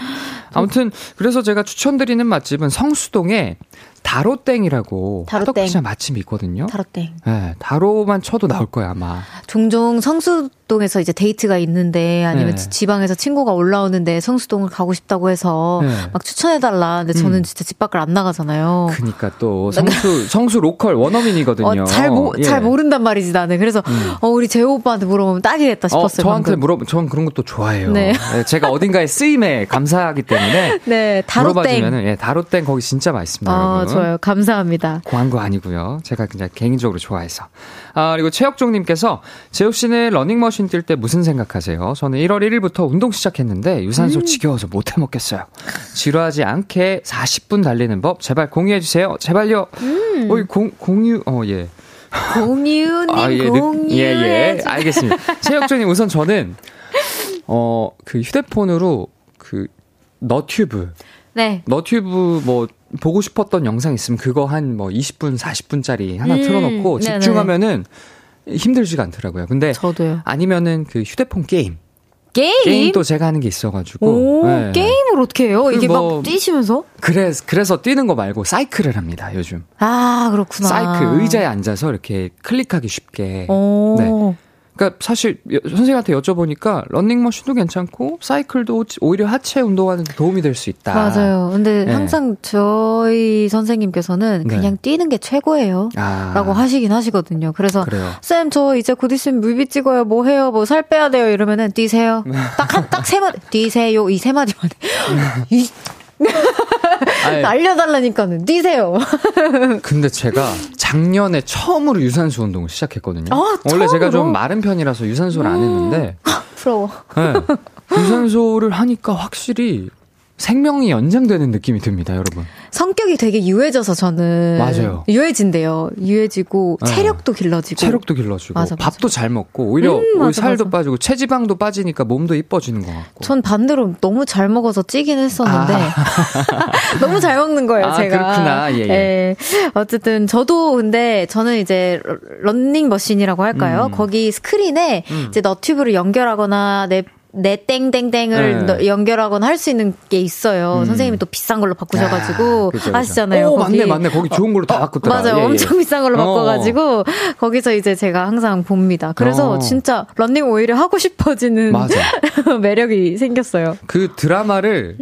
Speaker 3: 아무튼 그래서 제가 추천드리는 맛집은 성수동에 다로땡이라고 다로땡. 맛집이 있거든요.
Speaker 1: 다로땡.
Speaker 3: 네, 다로만 쳐도 나올 거야 아마.
Speaker 1: 종종 성수동에서 이제 데이트가 있는데 아니면 네. 지방에서 친구가 올라오는데 성수동을 가고 싶다고 해서 네. 막 추천해달라. 근데 저는 음. 진짜 집 밖을 안 나가잖아요.
Speaker 3: 그니까 또 성수 성수 로컬 원어민이거든요.
Speaker 1: 어, 잘, 모, 예. 잘 모른단 말이지 나는. 그래서 음. 어, 우리 재호 오빠한테 물어보면 딱이겠다 어, 싶었어요.
Speaker 3: 어, 저한테 물어, 전 그런 것도 좋아해요. 네. 네 제가 어딘가에 쓰임에 감사하기 때문에
Speaker 1: 네 다로땡.
Speaker 3: 예, 다로땡 거기 진짜 맛있습니다. 아, 여러분.
Speaker 1: 좋아요. 감사합니다.
Speaker 3: 광고 아니고요. 제가 그냥 개인적으로 좋아해서. 아, 그리고 최혁종 님께서 재욱 씨는 러닝머신 뛸 때 무슨 생각하세요? 저는 1월 1일부터 운동 시작했는데 유산소 음. 지겨워서 못 해 먹겠어요. 지루하지 않게 40분 달리는 법 제발 공유해 주세요. 제발요. 음. 어이, 공, 공유, 어, 예.
Speaker 1: 공유님, 아, 예, 공유. 예, 예.
Speaker 3: 알겠습니다. 최혁종님 우선 저는, 어, 그 휴대폰으로 그 너튜브.
Speaker 1: 네.
Speaker 3: 너튜브 뭐 보고 싶었던 영상 있으면 그거 한 뭐 20분, 40분짜리 하나 음, 틀어놓고 집중하면은 힘들지가 않더라고요. 근데
Speaker 1: 저도요.
Speaker 3: 아니면은 그 휴대폰 게임.
Speaker 1: 게임?
Speaker 3: 게임도 제가 하는 게 있어가지고.
Speaker 1: 오, 네. 게임을 어떻게 해요? 이게 뭐, 막 뛰시면서?
Speaker 3: 그래, 그래서 뛰는 거 말고 사이클을 합니다, 요즘.
Speaker 1: 아, 그렇구나.
Speaker 3: 사이클, 의자에 앉아서 이렇게 클릭하기 쉽게. 오. 네. 그러니까 사실 선생님한테 여쭤보니까 런닝머신도 괜찮고 사이클도 오히려 하체 운동하는 데 도움이 될 수 있다.
Speaker 1: 맞아요. 근데 네. 항상 저희 선생님께서는 네. 그냥 뛰는 게 최고예요. 아. 라고 하시긴 하시거든요. 그래서 쌤 저 이제 곧 있으면 뮤비 찍어요. 뭐 해요? 뭐 살 빼야 돼요. 이러면은 뛰세요. 딱 한 딱 세 마디 뛰세요. 이 세 마디만. 이 날려달라니까는 뛰세요.
Speaker 3: 근데 제가 작년에 처음으로 유산소 운동을 시작했거든요. 아, 원래 제가 좀 마른 편이라서 유산소를 안 했는데.
Speaker 1: 부러워.
Speaker 3: 네. 유산소를 하니까 확실히 생명이 연장되는 느낌이 듭니다, 여러분.
Speaker 1: 성격이 되게 유해져서 저는
Speaker 3: 맞아요.
Speaker 1: 유해진대요. 유해지고 네. 체력도 길러지고
Speaker 3: 체력도 길러지고 맞아, 맞아. 밥도 잘 먹고 오히려, 음, 오히려 맞아, 살도 빠지고 체지방도 빠지니까 몸도 이뻐지는 것 같고.
Speaker 1: 전 반대로 너무 잘 먹어서 찌긴 했었는데 아. 너무 잘 먹는 거예요,
Speaker 3: 아,
Speaker 1: 제가.
Speaker 3: 그렇구나. 예, 예.
Speaker 1: 예. 어쨌든 저도 근데 저는 이제 런닝 머신이라고 할까요? 음. 거기 스크린에 음. 이제 너튜브를 연결하거나 내 내 땡땡땡을 네. 연결하거나 할 수 있는 게 있어요. 음. 선생님이 또 비싼 걸로 바꾸셔가지고 아, 아시잖아요.
Speaker 3: 오, 맞네, 맞네. 거기 좋은 걸로 다 어, 바꿨더라.
Speaker 1: 맞아요. 예, 예. 엄청 비싼 걸로 어. 바꿔가지고 거기서 이제 제가 항상 봅니다. 그래서 어. 진짜 런닝 오히려 하고 싶어지는 매력이 생겼어요.
Speaker 3: 그 드라마를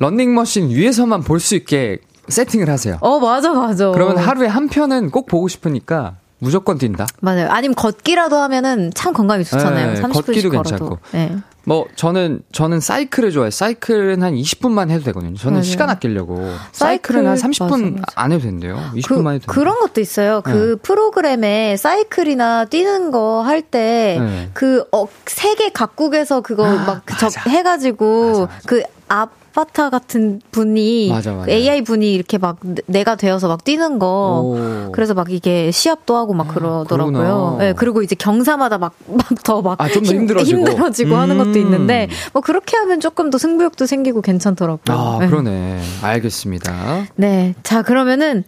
Speaker 3: 런닝머신 위에서만 볼 수 있게 세팅을 하세요.
Speaker 1: 어, 맞아, 맞아.
Speaker 3: 그러면 하루에 한 편은 꼭 보고 싶으니까 무조건 뛴다.
Speaker 1: 맞아요. 아니면 걷기라도 하면은 참 건강이 좋잖아요. 네, 30분씩 걷기도 걸어도. 괜찮고. 네.
Speaker 3: 뭐 저는 저는 사이클을 좋아해요. 사이클은 한 20분만 해도 되거든요. 저는 맞아요. 시간 아끼려고 사이클 은 한 30분 맞아, 맞아. 안 해도 된대요. 20분만 그, 해도
Speaker 1: 그런 것도 있어요. 그 네. 그 프로그램에 사이클이나 뛰는 거 할 때그 어, 세계 각국에서 그거 아, 막 저, 해가지고 그 앞 아바타 같은 분이 맞아, 맞아. AI 분이 이렇게 막 내가 되어서 막 뛰는 거 오. 그래서 막 이게 시합도 하고 막 아, 그러더라고요. 네, 그리고 이제 경사마다 막 막 더막
Speaker 3: 아, 힘들어지고,
Speaker 1: 힘들어지고 음. 하는 것도 음. 있는데 뭐 그렇게 하면 조금 더 승부욕도 생기고 괜찮더라고요.
Speaker 3: 아, 그러네. 알겠습니다.
Speaker 1: 네. 자, 그러면은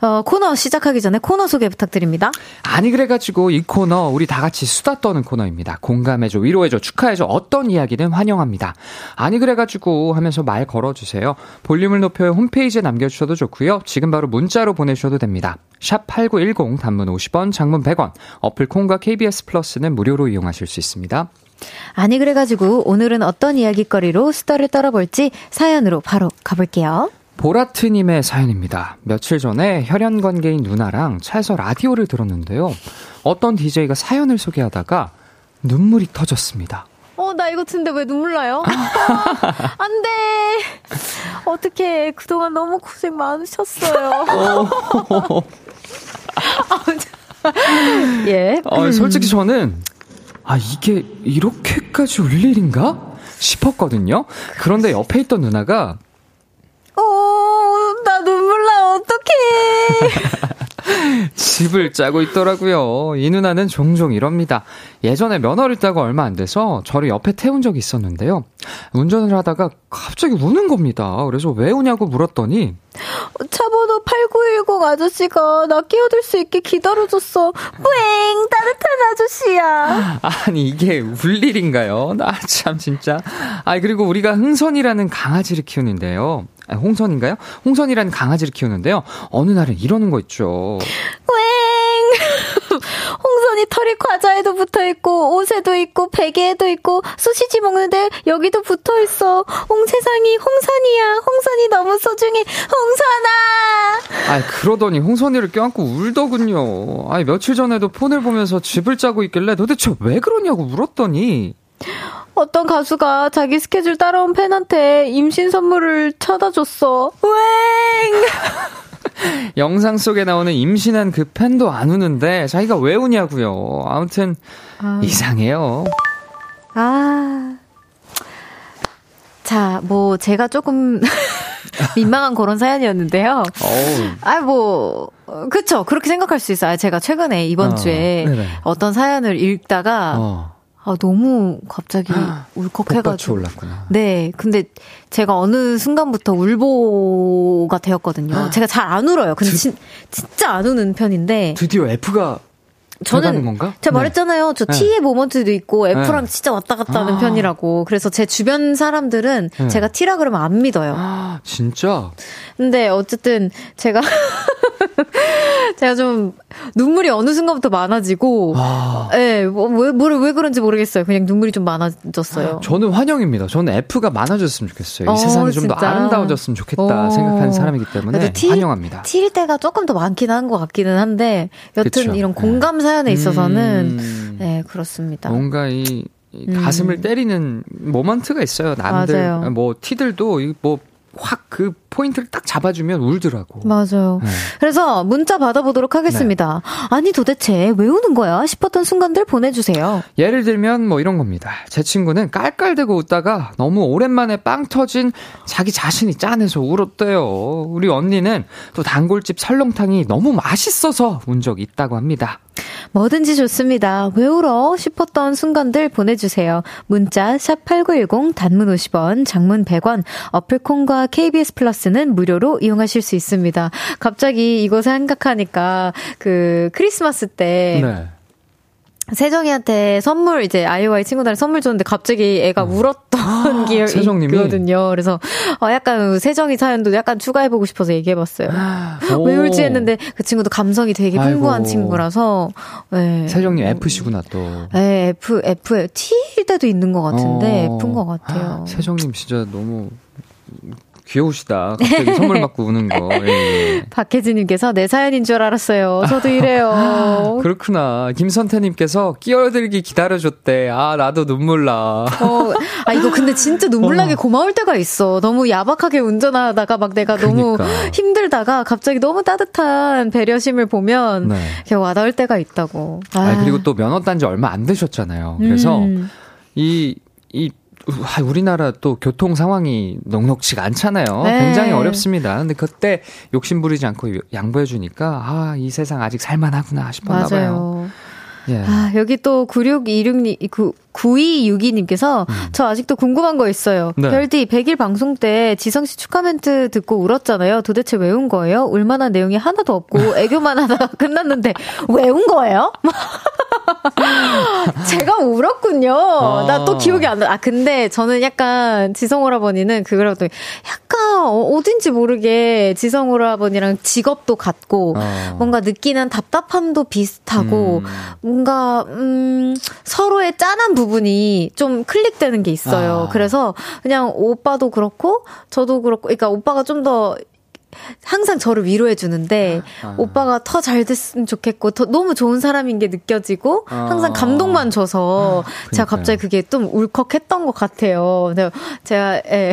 Speaker 1: 어, 코너 시작하기 전에 코너 소개 부탁드립니다.
Speaker 3: 아니 그래가지고 이 코너 우리 다 같이 수다 떠는 코너입니다. 공감해줘, 위로해줘, 축하해줘 어떤 이야기든 환영합니다. 아니 그래가지고 하면서 말 걸어주세요. 볼륨을 높여 홈페이지에 남겨주셔도 좋고요. 지금 바로 문자로 보내주셔도 됩니다. 샵 8910 단문 50원, 장문 100원, 어플 콩과 KBS 플러스는 무료로 이용하실 수 있습니다.
Speaker 1: 아니 그래가지고 오늘은 어떤 이야기거리로 수다를 떨어볼지 사연으로 바로 가볼게요.
Speaker 3: 보라트님의 사연입니다. 며칠 전에 혈연 관계인 누나랑 차에서 라디오를 들었는데요. 어떤 DJ가 사연을 소개하다가 눈물이 터졌습니다.
Speaker 1: 어, 나 이거 듣는데 왜 눈물 나요? 아, 안 돼! 어떻게 그동안 너무 고생 많으셨어요. 어. 예.
Speaker 3: 어, 솔직히 저는, 아, 이게 이렇게까지 울 일인가? 싶었거든요. 그런데 옆에 있던 누나가
Speaker 1: 어, 나 눈물 나, 어떡해.
Speaker 3: 집을 짜고 있더라고요. 이 누나는 종종 이럽니다. 예전에 면허를 따고 얼마 안 돼서 저를 옆에 태운 적이 있었는데요. 운전을 하다가 갑자기 우는 겁니다. 그래서 왜 우냐고 물었더니
Speaker 1: 차 번호 8910 아저씨가 나 끼어들 수 있게 기다려줬어. 뿌잉 따뜻한 아저씨야.
Speaker 3: 아니 이게 울 일인가요? 나 참 진짜. 아 그리고 우리가 흥선이라는 강아지를 키우는데요. 아, 홍선인가요? 홍선이라는 강아지를 키우는데요. 어느 날은 이러는 거 있죠.
Speaker 1: 웽! 홍선이 털이 과자에도 붙어 있고, 옷에도 있고, 베개에도 있고, 소시지 먹는데 여기도 붙어 있어. 홍 세상이 홍선이야. 홍선이 너무 소중해. 홍선아!
Speaker 3: 아 그러더니 홍선이를 껴안고 울더군요. 아니, 며칠 전에도 폰을 보면서 집을 짜고 있길래 도대체 왜 그러냐고 물었더니,
Speaker 1: 어떤 가수가 자기 스케줄 따라온 팬한테 임신 선물을 찾아줬어. 웽!
Speaker 3: 영상 속에 나오는 임신한 그 팬도 안 우는데 자기가 왜 우냐고요. 아무튼 아. 이상해요.
Speaker 1: 아. 자, 뭐 제가 조금 민망한 그런 사연이었는데요. 아, 뭐 그쵸 그렇게 생각할 수 있어요. 제가 최근에 이번 어, 주에 네네. 어떤 사연을 읽다가 어. 아, 너무 갑자기 울컥해가지고.
Speaker 3: 올랐구나.
Speaker 1: 네. 근데 제가 어느 순간부터 울보가 되었거든요. 제가 잘 안 울어요. 근데 드, 진, 진짜 안 우는 편인데.
Speaker 3: 드디어 F가
Speaker 1: 저는
Speaker 3: 건가?
Speaker 1: 제가 네. 말했잖아요. 저 네. T의 모먼트도 있고 F랑 네. 진짜 왔다 갔다 하는 아. 편이라고. 그래서 제 주변 사람들은 네. 제가 T라 그러면 안 믿어요.
Speaker 3: 아, 진짜?
Speaker 1: 근데 어쨌든 제가 제가 좀 눈물이 어느 순간부터 많아지고, 아. 예, 네, 뭐, 왜, 뭐, 왜 그런지 모르겠어요. 그냥 눈물이 좀 많아졌어요.
Speaker 3: 저는 환영입니다. 저는 F가 많아졌으면 좋겠어요. 이 어, 세상이 좀 더 아름다워졌으면 좋겠다 어. 생각하는 사람이기 때문에 T, 환영합니다.
Speaker 1: T일 때가 조금 더 많긴 한 것 같기는 한데, 여튼 그쵸. 이런 공감 사연에 있어서는, 음. 네, 그렇습니다.
Speaker 3: 뭔가 이, 음. 가슴을 때리는 모먼트가 있어요. 남들, 맞아요. 뭐, T들도, 뭐, 확그 포인트를 딱 잡아주면 울더라고.
Speaker 1: 맞아요. 네. 그래서 문자 받아보도록 하겠습니다. 네. 아니 도대체 왜 우는 거야 싶었던 순간들 보내주세요.
Speaker 3: 예를 들면 뭐 이런 겁니다. 제 친구는 깔깔대고 웃다가 너무 오랜만에 빵 터진 자기 자신이 짠해서 울었대요. 우리 언니는 또 단골집 설렁탕이 너무 맛있어서 운 적이 있다고 합니다.
Speaker 1: 뭐든지 좋습니다. 왜 울어? 싶었던 순간들 보내주세요. 문자 샵8910 단문 50원, 장문 100원, 어플콘과 KBS 플러스는 무료로 이용하실 수 있습니다. 갑자기 이거 생각하니까 그 크리스마스 때 네. 세정이한테 선물 이제 아이오아이 친구들 선물 줬는데 갑자기 애가 어. 울었던 아, 기억이 있거든요. 그래서 어 약간 세정이 사연도 약간 추가해 보고 싶어서 얘기해 봤어요. 왜 울지 했는데 그 친구도 감성이 되게 풍부한 아이고. 친구라서
Speaker 3: 네. 세정님 F시구나 또.
Speaker 1: 네 F F T일 때도 있는 것 같은데 어. F인 것 같아요.
Speaker 3: 세정님 진짜 너무 귀여우시다. 갑자기 선물 받고 우는 거. 예. 예.
Speaker 1: 박혜진님께서 내 사연인 줄 알았어요. 저도 이래요.
Speaker 3: 그렇구나. 김선태님께서 끼어들기 기다려줬대. 아, 나도 눈물 나. 어,
Speaker 1: 아, 이거 근데 진짜 눈물 나게 어. 고마울 때가 있어. 너무 야박하게 운전하다가 막 내가 그러니까. 너무 힘들다가 갑자기 너무 따뜻한 배려심을 보면 네. 와닿을 때가 있다고.
Speaker 3: 아, 아 그리고 또 면허 딴 지 얼마 안 되셨잖아요. 그래서 음. 이, 이 우리나라 또 교통 상황이 녹록치가 않잖아요. 네. 굉장히 어렵습니다. 근데 그때 욕심 부리지 않고 양보해 주니까 아, 이 세상 아직 살만하구나 싶었나. 봐요.
Speaker 1: 예. 아, 여기 또 9626님, 9262님께서 음. 저 아직도 궁금한 거 있어요. 네. 별디 100일 방송 때 지성 씨 축하 멘트 듣고 울었잖아요. 도대체 왜 운 거예요? 울만한 내용이 하나도 없고 애교만 하다가 끝났는데 왜 운 거예요? 제가 울었군요. 아. 나또 기억이 안 나. 아, 근데 저는 약간 지성 오라버니는 그거라도 약간 어, 어딘지 모르게 지성 오라버니랑 직업도 같고 아. 뭔가 느끼는 답답함도 비슷하고 음. 뭔가, 음, 서로의 짠한 부분이 좀 클릭되는 게 있어요. 아. 그래서 그냥 오빠도 그렇고 저도 그렇고, 그러니까 오빠가 좀더 항상 저를 위로해 주는데 아. 오빠가 더 잘 됐으면 좋겠고 더 너무 좋은 사람인 게 느껴지고 아. 항상 감동만 줘서 아, 제가 갑자기 그게 좀 울컥했던 것 같아요. 제가 예.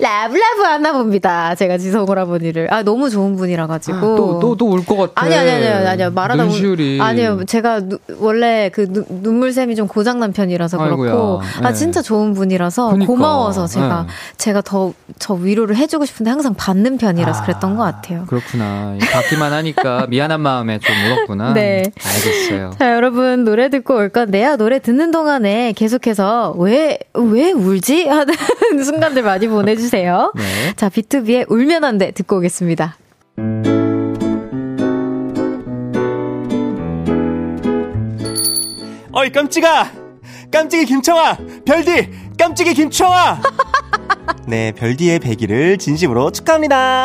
Speaker 1: love love 하나 봅니다. 제가 지성 오라버니를. 아, 너무 좋은 분이라 가지고.
Speaker 3: 또, 또, 또 울 것 같아.
Speaker 1: 아니, 아니, 아니, 아니, 아니 말하다. 울, 아니요. 제가 누, 원래 그 누, 눈물샘이 좀 고장난 편이라서 그렇고. 아이고야. 아, 네. 진짜 좋은 분이라서 그러니까. 고마워서 제가, 네. 제가 더, 저 위로를 해주고 싶은데 항상 받는 편이라서 아, 그랬던 것 같아요.
Speaker 3: 그렇구나. 받기만 하니까 미안한 마음에 좀 울었구나. 네. 알겠어요.
Speaker 1: 자, 여러분, 노래 듣고 올 건데요. 노래 듣는 동안에 계속해서 왜, 왜 울지? 하는 순간들 많이 보내주세요. 네. 자, 비투비의 울면 안 돼 듣고 오겠습니다.
Speaker 4: 어이, 깜찍아! 깜찍이 김청아! 별디! 깜찍이 김청아! 네, 별디의 100일을 진심으로 축하합니다.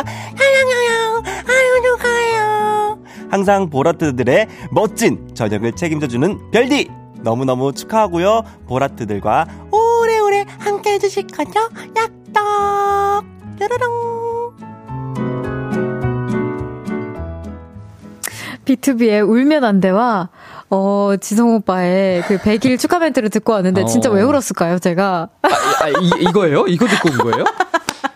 Speaker 4: 아유, 누가요? 항상 보라트들의 멋진 저녁을 책임져주는 별디! 너무너무 축하하고요. 보라트들과 오래오래 함께 해주실 거죠? 약떡! 뾰로롱!
Speaker 1: B2B의 울면 안 돼와 어, 지성 오빠의 그 100일 축하 멘트를 듣고 왔는데 진짜 어. 왜 울었을까요, 제가?
Speaker 3: 아, 아, 이, 이거예요? 이거 듣고 온 거예요?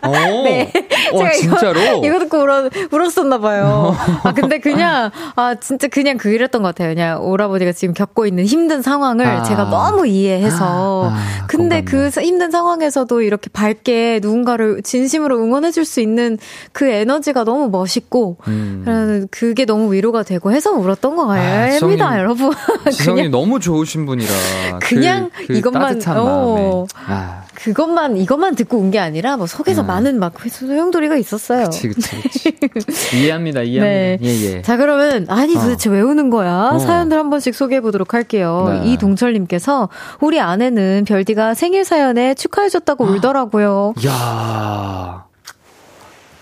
Speaker 3: 어. 네. 와, 어, 진짜로?
Speaker 1: 이거, 이거 듣고 울었, 울었었나 봐요. 아, 근데 그냥, 아, 진짜 그냥 그 이랬던 것 같아요. 그냥 오라버니가 지금 겪고 있는 힘든 상황을 아. 제가 너무 이해해서. 아, 아, 근데 그 힘든 상황에서도 이렇게 밝게 누군가를 진심으로 응원해줄 수 있는 그 에너지가 너무 멋있고, 음. 그게 너무 위로가 되고 해서 울었던 거예요. 아, 여러분.
Speaker 3: 지성이 너무 좋으신 분이라.
Speaker 1: 그냥 그, 그 이것만, 어. 아. 그것만 이것만 듣고 온 게 아니라 뭐 속에서 음. 많은 막 소용돌이가 있었어요.
Speaker 3: 그치 그치 그치. 이해합니다 이해합니다. 네. 예 예.
Speaker 1: 자 그러면 아니 어. 도대체 어. 왜 우는 거야? 어. 사연들 한 번씩 소개해 보도록 할게요. 네. 이동철님께서 우리 아내는 별디가 생일 사연에 축하해줬다고 울더라고요.
Speaker 3: 야.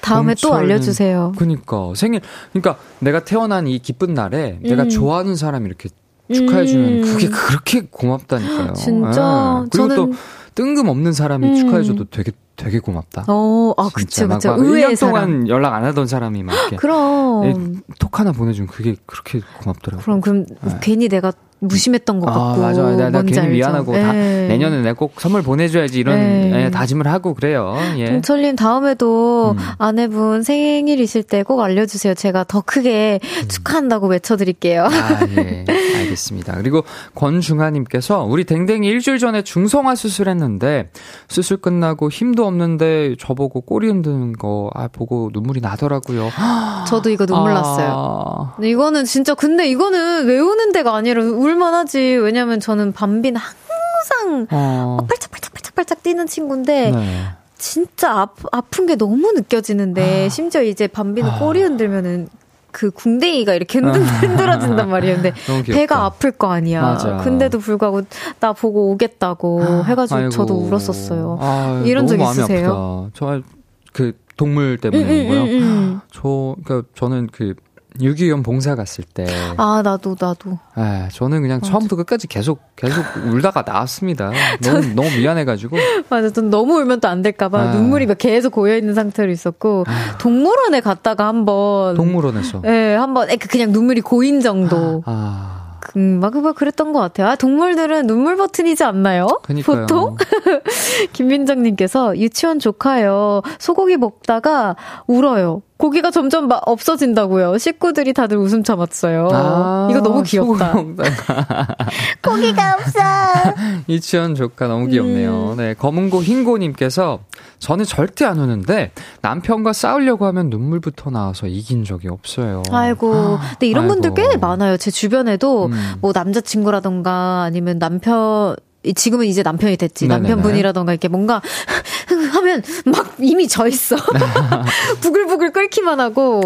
Speaker 1: 다음에 또 알려주세요.
Speaker 3: 그니까 생일 그러니까 내가 태어난 이 기쁜 날에 음. 내가 좋아하는 사람이 이렇게 축하해주면 음. 그게 그렇게 고맙다니까요.
Speaker 1: 진짜.
Speaker 3: 네. 그리고 저는... 또 뜬금없는 사람이 음. 축하해줘도 되게 되게 고맙다.
Speaker 1: 어, 아, 그쵸, 그쵸. 의외의
Speaker 3: 1년 동안 연락 안 하던 사람이 막 이렇게.
Speaker 1: 그럼.
Speaker 3: 톡 하나 보내주면 그게 그렇게 고맙더라고요.
Speaker 1: 그럼, 그럼 네. 괜히 내가 무심했던 것 아, 같고.
Speaker 3: 맞아. 내가, 내가 괜히 알죠? 미안하고 다 예. 내년에 내가 꼭 선물 보내줘야지 이런 예. 예, 다짐을 하고 그래요. 예.
Speaker 1: 동철님 다음에도 음. 아내분 생일이실 때 꼭 알려주세요. 제가 더 크게 음. 축하한다고 외쳐드릴게요.
Speaker 3: 아, 예. 알겠습니다. 그리고 권중아님께서 우리 댕댕이 일주일 전에 중성화 수술했는데 수술 끝나고 힘도 없는데 저보고 꼬리 흔드는 거 아, 보고 눈물이 나더라고요.
Speaker 1: 저도 이거 눈물 아... 났어요. 이거는 진짜 근데 이거는 외우는 데가 아니라 울만하지. 왜냐면 저는 밤빈 항상 어... 팔짝팔짝팔짝팔짝 뛰는 친구인데 네. 진짜 아, 아픈 게 너무 느껴지는데 아... 심지어 이제 밤비는 아... 꼬리 흔들면은 그 궁뎅이가 이렇게 흔들, 흔들어진단 말이에요. 근데 배가 아플 거 아니야. 맞아. 근데도 불구하고 나 보고 오겠다고 아, 해가지고 아이고. 저도 울었었어요. 아, 이런 적 있으세요?
Speaker 3: 저그 동물 때문인고요. 음, 음, 음, 음. 저 그러니까 저는 그 유기견 봉사 갔을 때.
Speaker 1: 아, 나도, 나도.
Speaker 3: 예, 저는 그냥 맞아. 처음부터 끝까지 계속, 계속 울다가 나왔습니다. 너무, 너무 미안해가지고.
Speaker 1: 맞아, 전 너무 울면 또 안 될까봐 아. 눈물이 막 계속 고여있는 상태로 있었고, 아. 동물원에 갔다가 한 번.
Speaker 3: 동물원에서?
Speaker 1: 예, 한 번, 그냥 눈물이 고인 정도. 아. 음, 막, 막 그랬던 것 같아요. 아, 동물들은 눈물 버튼이지 않나요?
Speaker 3: 그니까요.
Speaker 1: 보통? 김민정님께서 유치원 조카요. 소고기 먹다가 울어요. 고기가 점점 막 없어진다고요. 식구들이 다들 웃음 참았어요. 아, 이거 너무 귀엽다. 고기가 없어.
Speaker 3: 이치현 조카 너무 귀엽네요. 음. 네, 검은고 흰고님께서 저는 절대 안 우는데 남편과 싸우려고 하면 눈물부터 나와서 이긴 적이 없어요.
Speaker 1: 아이고, 근데 이런 아이고. 분들 꽤 많아요. 제 주변에도 음. 뭐 남자친구라던가 아니면 남편 지금은 이제 남편이 됐지. 네네네. 남편분이라던가 이렇게 뭔가 하면 막 이미 져 있어. 부글부글 끓기만 하고.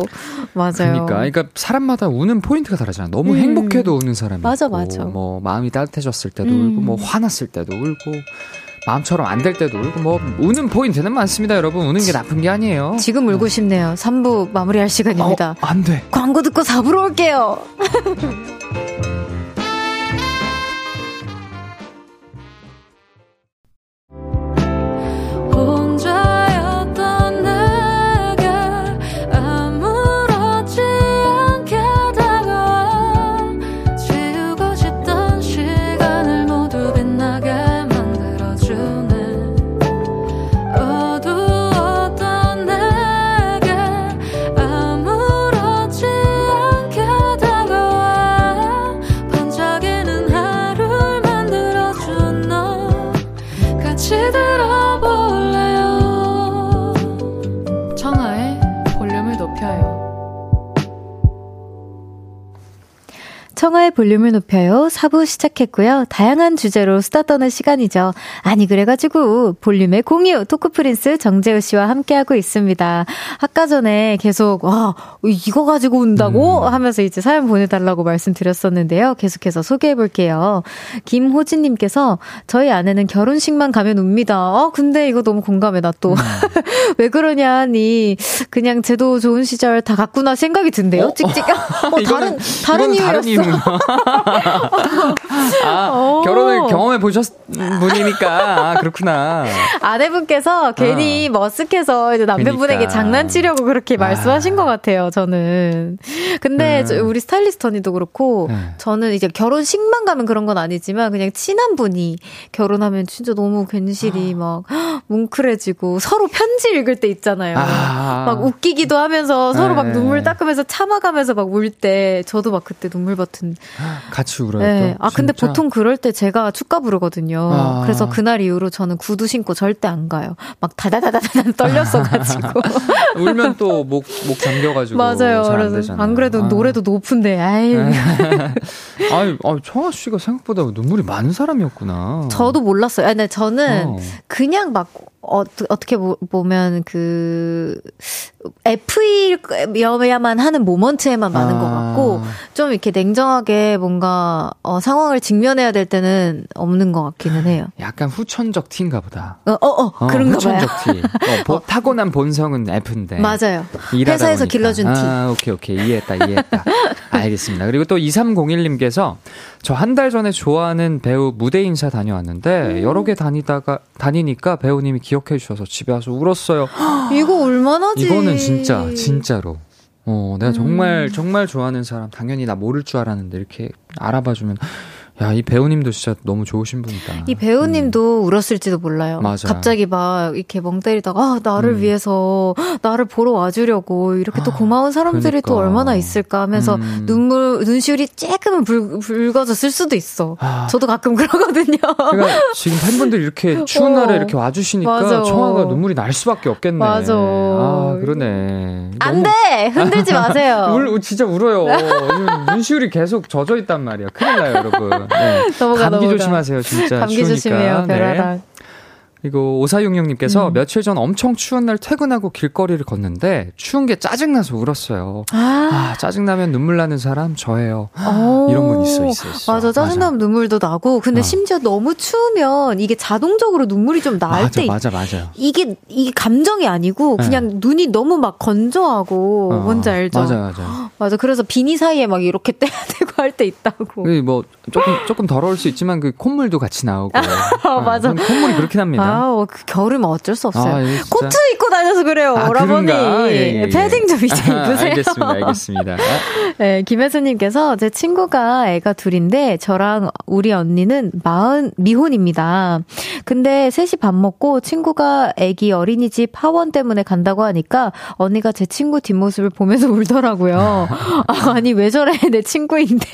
Speaker 1: 맞아요.
Speaker 3: 그러니까, 그러니까 사람마다 우는 포인트가 다르잖아. 너무 음. 행복해도 우는 사람이
Speaker 1: 맞아,
Speaker 3: 있고,
Speaker 1: 맞아.
Speaker 3: 뭐 마음이 따뜻해졌을 때도 음. 울고, 뭐 화났을 때도 울고. 마음처럼 안 될 때도 울고 뭐 우는 포인트는 많습니다, 여러분. 우는 게 나쁜 게 아니에요.
Speaker 1: 지금 울고 싶네요. 3부 마무리할 시간입니다.
Speaker 3: 어, 안 돼.
Speaker 1: 광고 듣고 4부로 올게요. 청하의 볼륨을 높여요. 4부 시작했고요. 다양한 주제로 수다 떠는 시간이죠. 아니, 그래가지고 볼륨의 공유, 토크프린스 정재우 씨와 함께하고 있습니다. 아까 전에 계속, 와, 이거 가지고 온다고? 음. 하면서 이제 사연 보내달라고 말씀드렸었는데요. 계속해서 소개해볼게요. 김호진님께서 저희 아내는 결혼식만 가면 웁니다. 아, 근데 이거 너무 공감해, 나 또. 음. 왜 그러냐 하니, 그냥 제도 좋은 시절 다 갔구나 생각이 든대요. 어? 찍찍. 어, 다른, 다른 이유였어.
Speaker 3: 아, 어. 결혼을 경험해 보셨 분이니까 아, 그렇구나.
Speaker 1: 아내분께서 괜히 어. 머쓱해서 이제 남편분에게 그러니까. 장난치려고 그렇게 아. 말씀하신 것 같아요. 저는. 근데 음. 우리 스타일리스트 언니도 그렇고 네. 저는 이제 결혼식만 가면 그런 건 아니지만 그냥 친한 분이 결혼하면 진짜 너무 괜시리 막 뭉클해지고 서로 편지 읽을 때 있잖아요. 아. 막 웃기기도 하면서 서로 막 네. 눈물 닦으면서 참아가면서 막 울 때 저도 막 그때 눈물 버튼 같은.
Speaker 3: 같이 울어요.
Speaker 1: 네.
Speaker 3: 또?
Speaker 1: 아 근데
Speaker 3: 진짜?
Speaker 1: 보통 그럴 때 제가 축가 부르거든요.
Speaker 3: 아.
Speaker 1: 그래서 그날 이후로 저는 구두 신고 절대 안 가요. 막 다다다다다 떨렸어가지고.
Speaker 3: 울면 또 목목 잠겨가지고
Speaker 1: 맞아요. 그래서
Speaker 3: 되잖아요.
Speaker 1: 안 그래도
Speaker 3: 아.
Speaker 1: 노래도 높은데 아이.
Speaker 3: 아유, 아, 청아 씨가 생각보다 눈물이 많은 사람이었구나.
Speaker 1: 저도 몰랐어요. 아니, 근데 저는
Speaker 3: 어.
Speaker 1: 그냥 막 어, 어떻게 보- 보면 그 F여야만 하는 모먼트에만 많은 것 같고
Speaker 3: 아.
Speaker 1: 좀 이렇게 냉정 하게 뭔가 어, 상황을 직면해야 될 때는 없는 것 같기는 해요.
Speaker 3: 약간 후천적 T인가 보다.
Speaker 1: 어, 어, 어,
Speaker 3: 어,
Speaker 1: 그런가 봐요.
Speaker 3: 후천적 T. 어, 보- 타고난 본성은 F인데.
Speaker 1: 맞아요. 회사에서
Speaker 3: 보니까.
Speaker 1: 길러준 T.
Speaker 3: 아, 오케이, 오케이. 이해했다, 이해했다. 알겠습니다. 그리고 또 2301님께서 저 한 달 전에 좋아하는 배우 무대 인사 다녀왔는데
Speaker 1: 음.
Speaker 3: 여러 개 다니다가, 다니니까 배우님이 기억해 주셔서 집에 와서 울었어요.
Speaker 1: 이거 얼마나지?
Speaker 3: 이거는 진짜, 진짜로. 어, 내가 정말,
Speaker 1: 음.
Speaker 3: 정말 좋아하는 사람, 당연히 나 모를 줄 알았는데, 이렇게 알아봐주면, 야, 이 배우님도 진짜 너무 좋으신 분이다.
Speaker 1: 이 배우님도 울었을지도 몰라요.
Speaker 3: 음. 맞아요.
Speaker 1: 갑자기 막 이렇게 멍 때리다가 아, 나를
Speaker 3: 음.
Speaker 1: 위해서 나를 보러 와주려고 이렇게 또 고마운 사람들이 또
Speaker 3: 그러니까.
Speaker 1: 얼마나 있을까 하면서
Speaker 3: 음.
Speaker 1: 눈물 눈시울이 조금은 붉, 붉어졌을 수도 있어.
Speaker 3: 아.
Speaker 1: 저도 가끔 그러거든요.
Speaker 3: 그러니까 지금 팬분들이 이렇게 추운
Speaker 1: 어.
Speaker 3: 날에 이렇게 와주시니까
Speaker 1: 맞아.
Speaker 3: 청아가 눈물이 날 수밖에 없겠네.
Speaker 1: 맞아.
Speaker 3: 아, 그러네.
Speaker 1: 안
Speaker 3: 너무-
Speaker 1: 돼! 흔들지 마세요.
Speaker 3: 울, 진짜 울어요. 눈시울이 계속 젖어 있단 말이야. 큰일 나요, 여러분. 네.
Speaker 1: 넘어가,
Speaker 3: 감기
Speaker 1: 넘어가.
Speaker 3: 조심하세요, 진짜.
Speaker 1: 감기
Speaker 3: 추우니까.
Speaker 1: 조심해요,
Speaker 3: 네.
Speaker 1: 별아랑.
Speaker 3: 그 리고 오사육육님께서
Speaker 1: 음.
Speaker 3: 며칠 전 엄청 추운 날 퇴근하고 길거리를 걷는데 추운 게 짜증나서 울었어요.
Speaker 1: 아,
Speaker 3: 아, 짜증나면 눈물 나는 사람 저예요.
Speaker 1: 어.
Speaker 3: 이런 분 있어, 있어, 있어.
Speaker 1: 맞아, 짜증나면 눈물도 나고. 근데
Speaker 3: 어.
Speaker 1: 심지어 너무 추우면 이게 자동적으로 눈물이 좀날
Speaker 3: 맞아,
Speaker 1: 때
Speaker 3: 맞아, 맞아.
Speaker 1: 이게 이게 감정이 아니고
Speaker 3: 네.
Speaker 1: 그냥 눈이 너무 막 건조하고
Speaker 3: 어,
Speaker 1: 뭔지 알죠?
Speaker 3: 맞아, 맞아.
Speaker 1: 맞아. 그래서 비니 사이에 막 이렇게 떼야 되고 할 때 있다고.
Speaker 3: 그뭐 조금 조금 더러울 수 있지만 그 콧물도 같이 나오고.
Speaker 1: 아, 맞아.
Speaker 3: 네, 콧물이 그렇게 납니다.
Speaker 1: 아, 어, 그 겨울이면 어쩔 수 없어요.
Speaker 3: 아, 진짜.
Speaker 1: 코트 입고 다녀서 그래요,
Speaker 3: 아,
Speaker 1: 오라버니.
Speaker 3: 예, 예, 예.
Speaker 1: 패딩 좀 이제
Speaker 3: 아,
Speaker 1: 입으세요.
Speaker 3: 알겠습니다, 알겠습니다.
Speaker 1: 네, 김혜수님께서 제 친구가 애가 둘인데 저랑 우리 언니는 마흔 미혼입니다. 근데 셋이 밥 먹고 친구가 애기 어린이집 하원 때문에 간다고 하니까 언니가 제 친구 뒷모습을 보면서 울더라고요. 아, 아니 왜 저래 내 친구인데.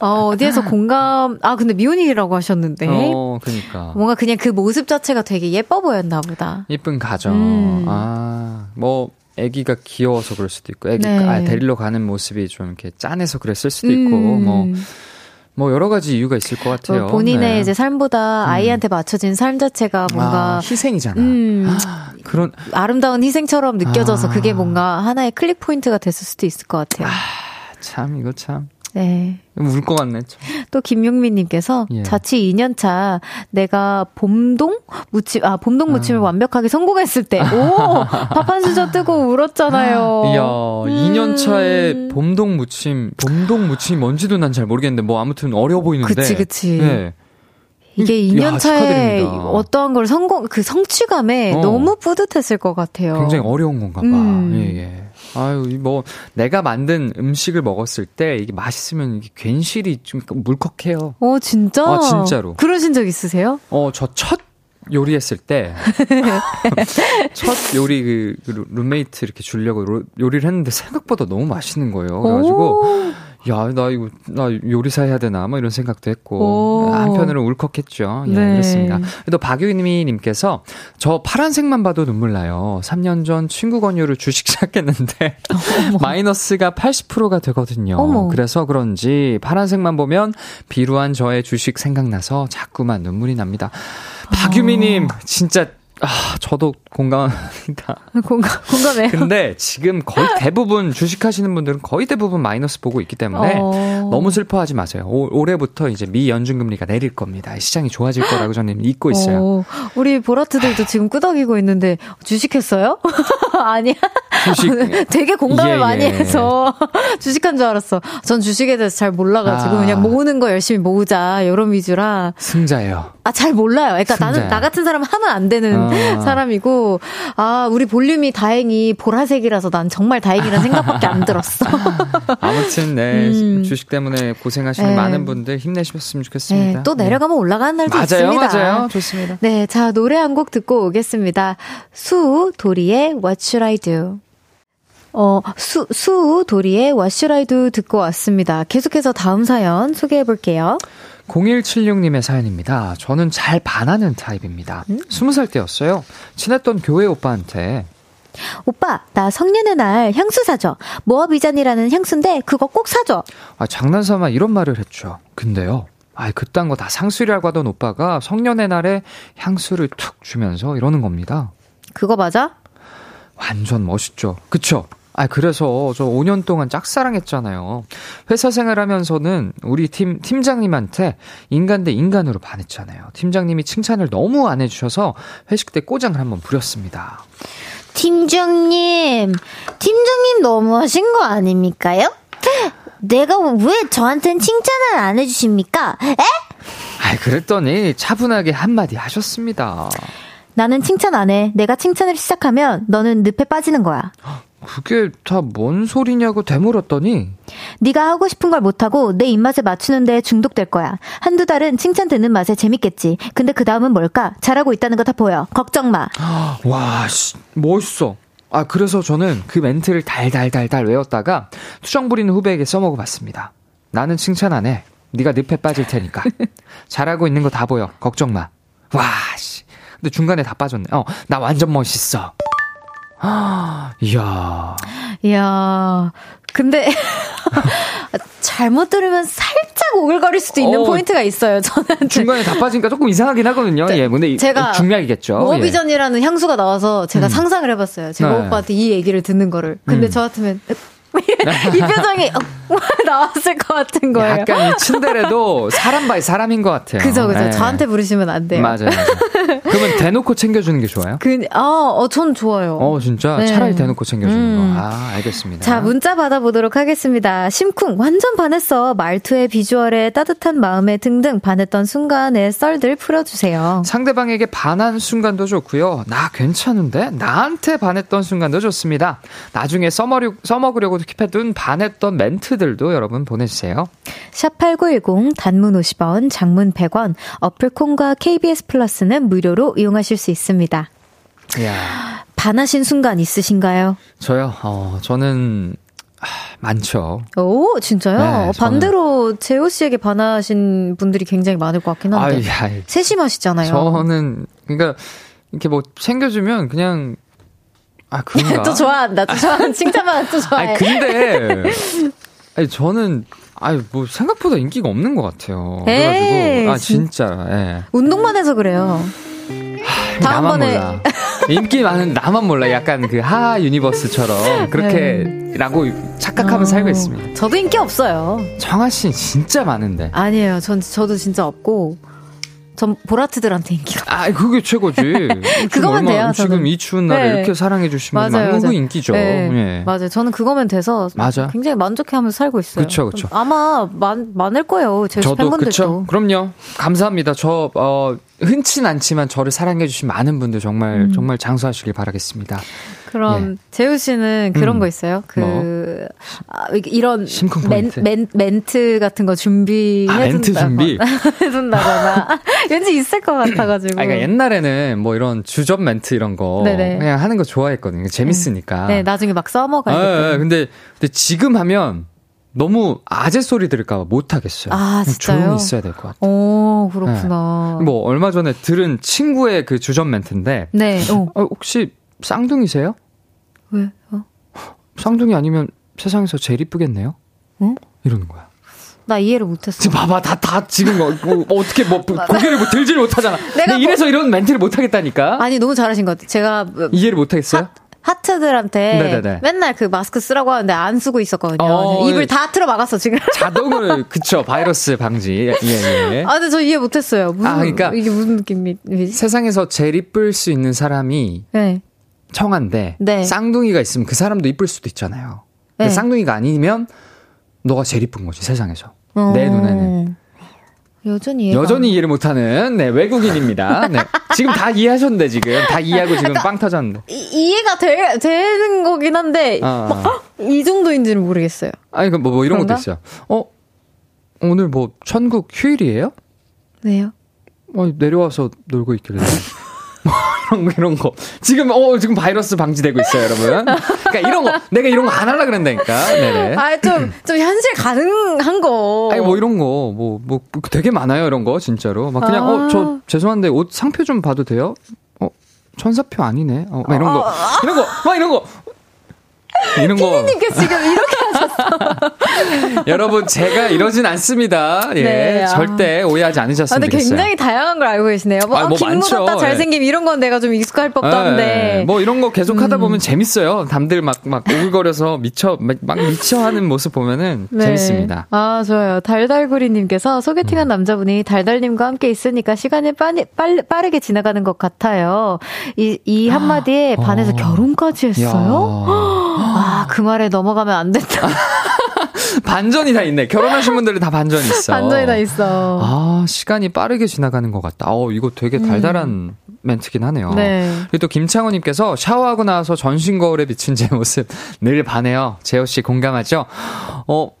Speaker 1: 어, 어디에서 공감? 아 근데 미혼이라고 하셨는데.
Speaker 3: 어, 그니까.
Speaker 1: 뭔가 그냥 그 모습 자체가 되게 예뻐 보였나 보다.
Speaker 3: 이쁜 가정.
Speaker 1: 음.
Speaker 3: 아, 뭐, 아기가 귀여워서 그럴 수도 있고, 아기
Speaker 1: 네.
Speaker 3: 아, 데리러 가는 모습이 좀 이렇게 짠해서 그랬을 수도 있고,
Speaker 1: 음.
Speaker 3: 뭐, 뭐 여러 가지 이유가 있을 것 같아요.
Speaker 1: 어, 본인의
Speaker 3: 네.
Speaker 1: 이제 삶보다 아이한테 맞춰진 삶 자체가 뭔가
Speaker 3: 아, 희생이잖아.
Speaker 1: 음,
Speaker 3: 그런
Speaker 1: 아름다운 희생처럼 느껴져서
Speaker 3: 아.
Speaker 1: 그게 뭔가 하나의 클릭 포인트가 됐을 수도 있을 것 같아요.
Speaker 3: 참 이거 참
Speaker 1: 네.
Speaker 3: 울 것 같네. 참.
Speaker 1: 또 김용민님께서
Speaker 3: 예.
Speaker 1: 자취 2년차 내가 봄동 무침 아 봄동 무침을
Speaker 3: 아.
Speaker 1: 완벽하게 성공했을 때 오 밥한 수저 뜨고 울었잖아요.
Speaker 3: 이야,
Speaker 1: 음.
Speaker 3: 2년 차에 봄동 무침, 봄동 무침이 뭔지도 난 잘 모르겠는데 뭐 아무튼 어려 보이는데.
Speaker 1: 그치 그치.
Speaker 3: 네.
Speaker 1: 이게
Speaker 3: 음,
Speaker 1: 2년
Speaker 3: 야,
Speaker 1: 차에
Speaker 3: 축하드립니다.
Speaker 1: 어떠한 걸 성공 그 성취감에
Speaker 3: 어.
Speaker 1: 너무 뿌듯했을 것 같아요.
Speaker 3: 굉장히 어려운 건가 봐.
Speaker 1: 음.
Speaker 3: 예, 예. 아유, 이 뭐, 내가 만든 음식을 먹었을 때 이게 맛있으면 이게 괜시리 좀 물컥해요.
Speaker 1: 어 진짜?
Speaker 3: 아, 진짜로.
Speaker 1: 그러신 적 있으세요?
Speaker 3: 어, 저 첫 요리했을 때, 첫 요리 그, 그 룸메이트 이렇게 주려고 로- 요리를 했는데 생각보다 너무 맛있는 거예요. 그래가지고,
Speaker 1: 오.
Speaker 3: 야, 나 이거, 나 요리사 해야 되나? 뭐 이런 생각도 했고,
Speaker 1: 오.
Speaker 3: 한편으로는 울컥했죠. 예,
Speaker 1: 네.
Speaker 3: 그렇습니다. 또 박유미 님께서, 저 파란색만 봐도 눈물 나요. 3년 전 친구 권유를 주식 시작했는데, 마이너스가 80%가 되거든요.
Speaker 1: 어머.
Speaker 3: 그래서 그런지 파란색만 보면 비루한 저의 주식 생각나서 자꾸만 눈물이 납니다. 박유미님, 진짜, 아, 저도 공감합니다.
Speaker 1: 공감 공감해요.
Speaker 3: 근데 지금 거의 대부분 주식하시는 분들은 거의 대부분 마이너스 보고 있기 때문에
Speaker 1: 어.
Speaker 3: 너무 슬퍼하지 마세요. 올, 올해부터 이제 미 연준금리가 내릴 겁니다. 시장이 좋아질 거라고 저는 믿고 있어요.
Speaker 1: 어, 우리 보라트들도 지금 끄덕이고 있는데 주식했어요? 아니야.
Speaker 3: 주식
Speaker 1: 되게 공감을
Speaker 3: 예,
Speaker 1: 많이
Speaker 3: 예.
Speaker 1: 해서 주식한 줄 알았어. 전 주식에 대해서 잘 몰라가지고
Speaker 3: 아.
Speaker 1: 그냥 모으는 거 열심히 모으자 이런 위주라
Speaker 3: 승자예요.
Speaker 1: 아 잘 몰라요. 그러니까 나는
Speaker 3: 승자야.
Speaker 1: 나 같은 사람은 하면 안 되는
Speaker 3: 아.
Speaker 1: 사람이고 아 우리 볼륨이 다행히 보라색이라서 난 정말 다행이라는 생각밖에 안 들었어.
Speaker 3: 아무튼 네
Speaker 1: 음.
Speaker 3: 주식 때문에 고생하시는
Speaker 1: 네.
Speaker 3: 많은 분들 힘내셨으면 좋겠습니다.
Speaker 1: 네, 또 내려가면 올라가는 날도
Speaker 3: 맞아요,
Speaker 1: 있습니다.
Speaker 3: 맞아요, 좋습니다.
Speaker 1: 네, 자, 노래 한 곡 듣고 오겠습니다. 수, 도리의 What Should I Do? 어, 수, 수, 도리의 와슈라이도 듣고 왔습니다. 계속해서 다음 사연 소개해 볼게요.
Speaker 3: 0176님의 사연입니다. 저는 잘 반하는 타입입니다. 음? 20살 때였어요. 친했던 교회 오빠한테
Speaker 1: 오빠, 나 성년의 날 향수 사줘. 모어비잔이라는 향수인데 그거 꼭 사줘.
Speaker 3: 아, 장난삼아 이런 말을 했죠. 근데요. 아, 그딴 거 다 상술이라고 하던 오빠가 성년의 날에 향수를 툭 주면서 이러는 겁니다.
Speaker 1: 그거 맞아?
Speaker 3: 완전 멋있죠. 그쵸? 아, 그래서 저 5년 동안 짝사랑했잖아요. 회사 생활하면서는 우리 팀, 팀장님한테 인간 대 인간으로 반했잖아요. 팀장님이 칭찬을 너무 안 해주셔서 회식 때 꼬장을 한번 부렸습니다.
Speaker 1: 팀장님, 팀장님 너무하신 거 아닙니까요? 내가 왜 저한텐 칭찬을 안 해주십니까? 에?
Speaker 3: 아, 그랬더니 차분하게 한마디 하셨습니다.
Speaker 1: 나는 칭찬 안 해. 내가 칭찬을 시작하면 너는 늪에 빠지는 거야.
Speaker 3: 그게 다 뭔 소리냐고 되물었더니
Speaker 1: 네가 하고 싶은 걸 못하고 내 입맛에 맞추는 데 중독될 거야. 한두 달은 칭찬 듣는 맛에 재밌겠지. 근데 그 다음은 뭘까? 잘하고 있다는 거 다 보여. 걱정 마.
Speaker 3: 와, 씨, 멋있어. 아, 그래서 저는 그 멘트를 달달달달 외웠다가 투정 부리는 후배에게 써먹어 봤습니다. 나는 칭찬 안 해. 네가 늪에 빠질 테니까. 잘하고 있는 거 다 보여. 걱정 마. 와, 씨. 근데 중간에 다 빠졌네. 어, 나 완전 멋있어. 이야.
Speaker 1: 이야. 근데 잘못 들으면 살짝 오글거릴 수도 있는 어, 포인트가 있어요. 저는
Speaker 3: 중간에 다 빠지니까 조금 이상하긴 하거든요. 네, 예, 근데 제가 중량이겠죠.
Speaker 1: 모비전이라는 예. 향수가 나와서 제가 음. 상상을 해봤어요. 제가 네. 오빠한테 이 얘기를 듣는 거를. 근데 음. 저 같으면 이 표정이 어, 나왔을 것 같은 거예요.
Speaker 3: 약간 이 츤데레도 사람 by 사람인 것 같아요.
Speaker 1: 그죠, 그죠. 네. 저한테 부르시면 안 돼요.
Speaker 3: 맞아요. 맞아요. 그러면 대놓고 챙겨주는 게 좋아요?
Speaker 1: 그, 아, 어, 전 좋아요.
Speaker 3: 어, 진짜? 네. 차라리 대놓고 챙겨주는 음. 거. 아, 알겠습니다.
Speaker 1: 자, 문자 받아보도록 하겠습니다. 심쿵, 완전 반했어. 말투에, 비주얼에, 따뜻한 마음에 등등 반했던 순간의 썰들 풀어주세요.
Speaker 3: 상대방에게 반한 순간도 좋고요. 나 괜찮은데? 나한테 반했던 순간도 좋습니다. 나중에 써먹으려고, 써먹으려고 킵해둔 반했던 멘트 들도 여러분 보내주세요.
Speaker 1: 샵8910 단문 50원, 장문 100원, 어플콘과 KBS 플러스는 무료로 이용하실 수 있습니다. 야 반하신 순간 있으신가요?
Speaker 3: 저요? 어, 저는 많죠.
Speaker 1: 오, 진짜요? 네, 반대로 재호 씨에게 반하신 분들이 굉장히 많을 것 같긴 한데. 아, 야, 세심하시잖아요.
Speaker 3: 저는 그러니까 이렇게 뭐 챙겨주면 그냥 아, 그런가?
Speaker 1: 또 좋아한다. 또 좋아하는 칭찬만 또 좋아해.
Speaker 3: 아니, 근데, 아니, 저는, 아니, 뭐, 생각보다 인기가 없는 것 같아요. 그래가지고, 아, 진짜, 예.
Speaker 1: 운동만 해서 그래요.
Speaker 3: 하, 나만 몰라. 인기 많은 나만 몰라. 약간 그 하하 유니버스처럼 그렇게라고 네. 착각하면 어, 살고 있습니다.
Speaker 1: 저도 인기 없어요.
Speaker 3: 정아 씨는 진짜 많은데.
Speaker 1: 아니에요. 전 저도 진짜 없고 전 보라트들한테 인기가.
Speaker 3: 아, 그게 최고지.
Speaker 1: 그거면 돼요.
Speaker 3: 지금 저는. 이 추운 날에 네. 이렇게 사랑해 주시면 맞아요. 인기죠. 네. 네.
Speaker 1: 맞아요. 저는 그거면 돼서 맞아. 굉장히 만족해하면서 살고 있어요.
Speaker 3: 그렇죠, 그렇죠.
Speaker 1: 아마 많, 많을 거예요. 제 저도 그렇죠.
Speaker 3: 그럼요. 감사합니다. 저 어, 흔치 않지만 저를 사랑해 주신 많은 분들 정말 음. 정말 장수하시길 바라겠습니다.
Speaker 1: 그럼 예. 재우 씨는 그런 음. 거 있어요? 그 뭐? 아, 이런 멘, 멘, 멘트 같은 거 준비해 아, 멘트 준비 해준다거나 왠지 있을 것 같아가지고.
Speaker 3: 아, 그러니까 옛날에는 뭐 이런 주접 멘트 이런 거 네네. 그냥 하는 거 좋아했거든요. 재밌으니까.
Speaker 1: 네, 나중에 막 써먹어야 돼. 아,
Speaker 3: 네, 근데 근데 지금 하면 너무 아재 소리 들을까봐 못하겠어요. 아, 진짜요? 조용히 있어야 될 것 같아요.
Speaker 1: 오, 그렇구나.
Speaker 3: 네. 뭐, 얼마 전에 들은 친구의 그 주전 멘트인데. 네. 어, 혹시 쌍둥이세요?
Speaker 1: 왜? 어?
Speaker 3: 쌍둥이 아니면 세상에서 제일 이쁘겠네요? 응? 이러는 거야.
Speaker 1: 나 이해를 못했어.
Speaker 3: 지금 봐봐, 다, 다 지금 뭐, 뭐 어떻게 뭐, 고개를 뭐 들지를 못하잖아. 내가 뭐, 이래서 이런 멘트를 못하겠다니까?
Speaker 1: 아니, 너무 잘하신 것 같아. 제가.
Speaker 3: 이해를 못하겠어요?
Speaker 1: 하트들한테 네네네. 맨날 그 마스크 쓰라고 하는데 안 쓰고 있었거든요. 어, 입을 다 틀어 막았어 지금.
Speaker 3: 자동으로 그쵸 바이러스 방지. 예, 예.
Speaker 1: 아 근데 저 이해 못했어요. 무슨, 아 그러니까 이게 무슨 느낌이지?
Speaker 3: 세상에서 제일 이쁠 수 있는 사람이 네. 청한데 네. 쌍둥이가 있으면 그 사람도 이쁠 수도 있잖아요. 근데 네. 쌍둥이가 아니면 너가 제일 이쁜 거지 세상에서 어... 내 눈에는.
Speaker 1: 여전히
Speaker 3: 여전히 이해를 못하는 네 외국인입니다. 네 지금 다 이해하셨는데 지금 다 이해하고 지금 그러니까 빵 터졌는데
Speaker 1: 이, 해가 되, 되는 거긴 한데 어. 뭐, 이 정도인지는 모르겠어요.
Speaker 3: 아니 그뭐 뭐 이런 그런가? 것도 있어요. 어 오늘 뭐 천국 휴일이에요?
Speaker 1: 네요.
Speaker 3: 어 내려와서 놀고 있길래. 이런 거, 이런 거. 지금, 어, 지금 바이러스 방지되고 있어요, 여러분. 그러니까 이런 거, 내가 이런 거 안 하려 그런다니까. 네네.
Speaker 1: 아, 좀, 좀 현실 가능한 거.
Speaker 3: 아니, 뭐 이런 거, 뭐, 뭐, 되게 많아요, 이런 거, 진짜로. 막 그냥, 아. 어, 저, 죄송한데 옷 상표 좀 봐도 돼요? 어, 천사표 아니네? 어, 막 이런 거. 이런 거, 막 이런 거. 이런 거.
Speaker 1: 피디님께 지금 이렇게 하셨어.
Speaker 3: 여러분, 제가 이러진 않습니다. 예. 네, 아. 절대 오해하지 않으셨으면 아, 근데
Speaker 1: 좋겠어요. 굉장히 다양한 걸 알고 계시네요. 뭐, 아, 뭐긴 묻었다 잘생김 이런 건 내가 좀 익숙할 법도 네. 한데.
Speaker 3: 뭐 이런 거 계속 하다 음. 보면 재밌어요. 남들 막, 막 오글거려서 미쳐, 막, 막 미쳐 하는 모습 보면은 네. 재밌습니다.
Speaker 1: 아, 좋아요. 달달구리님께서 소개팅한 음. 남자분이 달달님과 함께 있으니까 시간이 빨리, 빨리, 빠르게 지나가는 것 같아요. 이, 이 한마디에 아. 반해서 어. 결혼까지 했어요? 아, 그 말에 넘어가면 안 된다.
Speaker 3: 반전이 다 있네. 결혼하신 분들은 다 반전이 있어.
Speaker 1: 반전이 다 있어.
Speaker 3: 아, 시간이 빠르게 지나가는 것 같다. 어, 이거 되게 음. 달달한 음. 멘트긴 하네요. 네. 그리고 또 김창호님께서 샤워하고 나서 전신 거울에 비춘 제 모습 늘 반해요. 재호 씨 공감하죠? 어.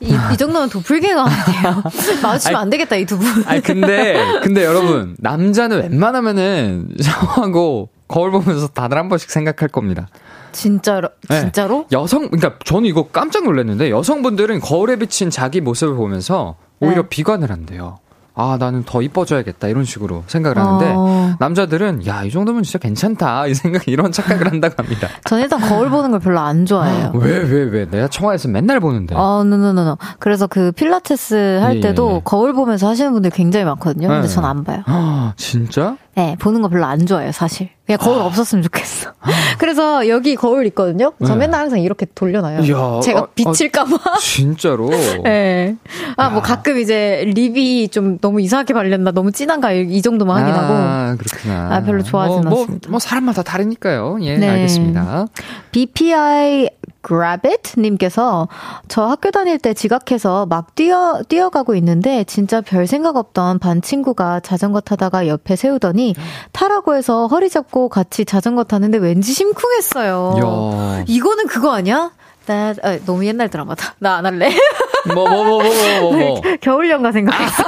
Speaker 1: 이, 이 정도면 도플갱어 아니에요? 마주치면 아니, 안 되겠다, 이 두 분.
Speaker 3: 아니, 근데, 근데 여러분, 남자는 웬만하면은 샤워하고 거울 보면서 다들 한 번씩 생각할 겁니다.
Speaker 1: 진짜로 네. 진짜로?
Speaker 3: 여성 그러니까 저는 이거 깜짝 놀랐는데 여성분들은 거울에 비친 자기 모습을 보면서 오히려 네. 비관을 한대요. 아, 나는 더 이뻐져야겠다. 이런 식으로 생각을 하는데, 어... 남자들은, 야, 이 정도면 진짜 괜찮다. 이 생각, 이런 착각을 한다고 합니다.
Speaker 1: 전 일단 거울 보는 걸 별로 안 좋아해요.
Speaker 3: 왜, 왜, 왜? 내가 청와에서 맨날 보는데.
Speaker 1: 어, no no no no. 그래서 그 필라테스 할 예, 때도 예. 거울 보면서 하시는 분들 굉장히 많거든요. 근데 네. 전 안 봐요.
Speaker 3: 아, 진짜?
Speaker 1: 네, 보는 거 별로 안 좋아해요, 사실. 그냥 거울 아. 없었으면 좋겠어. 그래서 여기 거울 있거든요. 저 네. 맨날 항상 이렇게 돌려놔요. 이야, 제가 아, 아, 비칠까봐.
Speaker 3: 아, 진짜로?
Speaker 1: 네. 아, 뭐 가끔 이제 립이 좀 너무 이상하게 발렸나, 너무 진한가, 이 정도만 확인하고.
Speaker 3: 아, 그렇구나.
Speaker 1: 아, 별로 좋아하진
Speaker 3: 뭐,
Speaker 1: 않습니다.
Speaker 3: 뭐, 뭐, 사람마다 다르니까요. 예, 네. 알겠습니다.
Speaker 1: BPI Grabbit 님께서 저 학교 다닐 때 지각해서 막 뛰어 뛰어가고 있는데 진짜 별 생각 없던 반 친구가 자전거 타다가 옆에 세우더니 타라고 해서 허리 잡고 같이 자전거 타는데 왠지 심쿵했어요. 야. 이거는 그거 아니야? 나 아, 너무 옛날 드라마다. 나 안 할래.
Speaker 3: 뭐뭐뭐뭐 뭐 뭐, 뭐, 뭐.
Speaker 1: 겨울연가 생각했어.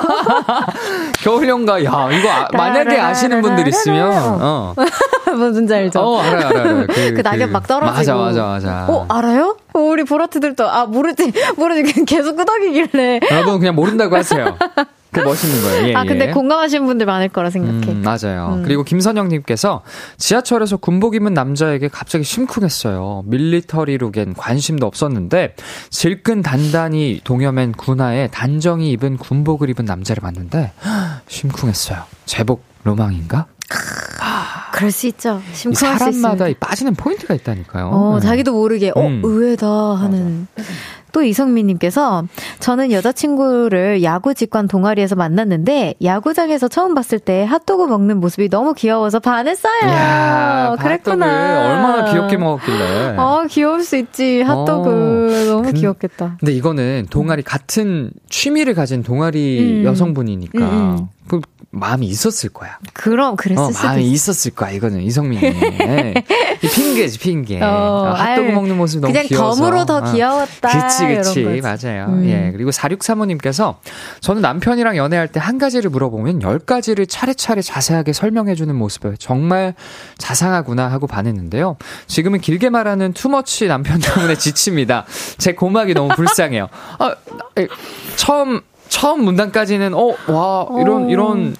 Speaker 3: 겨울연가. 야, 이거 아, 만약에 아시는 분들 있으면 어.
Speaker 1: 무슨지 알죠?
Speaker 3: 어, 알아요, 알아요.
Speaker 1: 그, 그 낙엽 그, 막 떨어지고.
Speaker 3: 맞아, 맞아, 맞아.
Speaker 1: 어, 알아요? 어, 우리 보라트들도 아 모르지 모르지 계속 끄덕이길래.
Speaker 3: 여러분 그냥 모른다고 하세요. 그 멋있는 거예요. 예,
Speaker 1: 아, 근데 예. 공감하시는 분들 많을 거라 생각해.
Speaker 3: 음, 맞아요. 음. 그리고 김선영님께서 지하철에서 군복 입은 남자에게 갑자기 심쿵했어요. 밀리터리 룩엔 관심도 없었는데 질끈 단단히 동여맨 군화에 단정히 입은 군복을 입은 남자를 봤는데 심쿵했어요. 제복 로망인가?
Speaker 1: 아, 그럴 수 있죠.
Speaker 3: 이 사람마다 빠지는 포인트가 있다니까요.
Speaker 1: 어, 네. 자기도 모르게 어 음. 의외다 하는. 맞아. 또 이성민님께서 저는 여자친구를 야구 직관 동아리에서 만났는데 야구장에서 처음 봤을 때 핫도그 먹는 모습이 너무 귀여워서 반했어요.
Speaker 3: 야, 그랬구나. 얼마나 귀엽게 먹었길래.
Speaker 1: 어, 귀여울 수 있지. 핫도그 어, 너무 근, 귀엽겠다.
Speaker 3: 근데 이거는 동아리 같은 취미를 가진 동아리 음. 여성분이니까 음, 음. 그 마음이 있었을 거야.
Speaker 1: 그럼 그랬을 어,
Speaker 3: 마음이 있었을 거야. 이거는 이성민이. 네. 핑계지 핑계. 어, 어, 핫도그 아유, 먹는 모습 너무
Speaker 1: 그냥
Speaker 3: 귀여워서.
Speaker 1: 덤으로 더 어. 귀여웠다.
Speaker 3: 그치 그치 맞아요. 음. 예 그리고 4635님께서 저는 남편이랑 연애할 때 한 가지를 물어보면 열 가지를 차례차례 자세하게 설명해주는 모습을 정말 자상하구나 하고 반했는데요. 지금은 길게 말하는 투머치 남편 때문에 지칩니다. 제 고막이 너무 불쌍해요. 아, 처음 처음 문단까지는 어 와 이런 오. 이런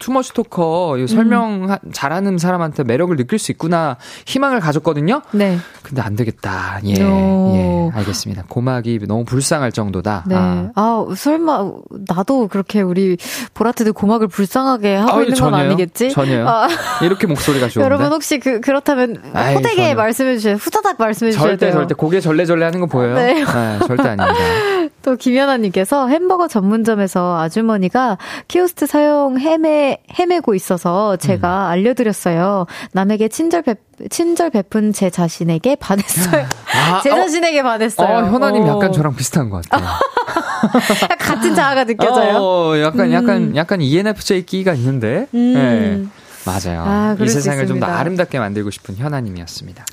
Speaker 3: 투머치 토커 설명 음. 잘하는 사람한테 매력을 느낄 수 있구나 희망을 가졌거든요. 네. 근데 안 되겠다. 예, 예, 알겠습니다. 고막이 너무 불쌍할 정도다.
Speaker 1: 네. 아. 아. 설마 나도 그렇게 우리 보라트들 고막을 불쌍하게 하고 아, 있는 전혀요? 건 아니겠지?
Speaker 3: 전혀요. 아. 이렇게 목소리가 좋은데.
Speaker 1: 여러분 혹시 그 그렇다면 아이, 호되게 말씀해 주세요. 후다닥 말씀해 주셔야
Speaker 3: 절대,
Speaker 1: 돼요.
Speaker 3: 절대 고개 절레절레 하는 거 보여요? 네. 네 절대 아닙니다.
Speaker 1: 또 김연아 님께서 햄버거 전문점에서 아주머니가 키오스트 사용 헤매 헤매고 있어서 제가 음. 알려드렸어요. 남에게 친절 베 친절 베푼 제 자신에게 반했어요. 아, 제 어? 자신에게 반했어요. 어,
Speaker 3: 현아님 약간 저랑 비슷한 것 같아요.
Speaker 1: 같은 자아가 느껴져요.
Speaker 3: 어, 약간 음. 약간 약간 ENFJ 끼가 있는데. 음. 네. 맞아요. 아, 이 세상을 좀 더 아름답게 만들고 싶은 현아님이었습니다.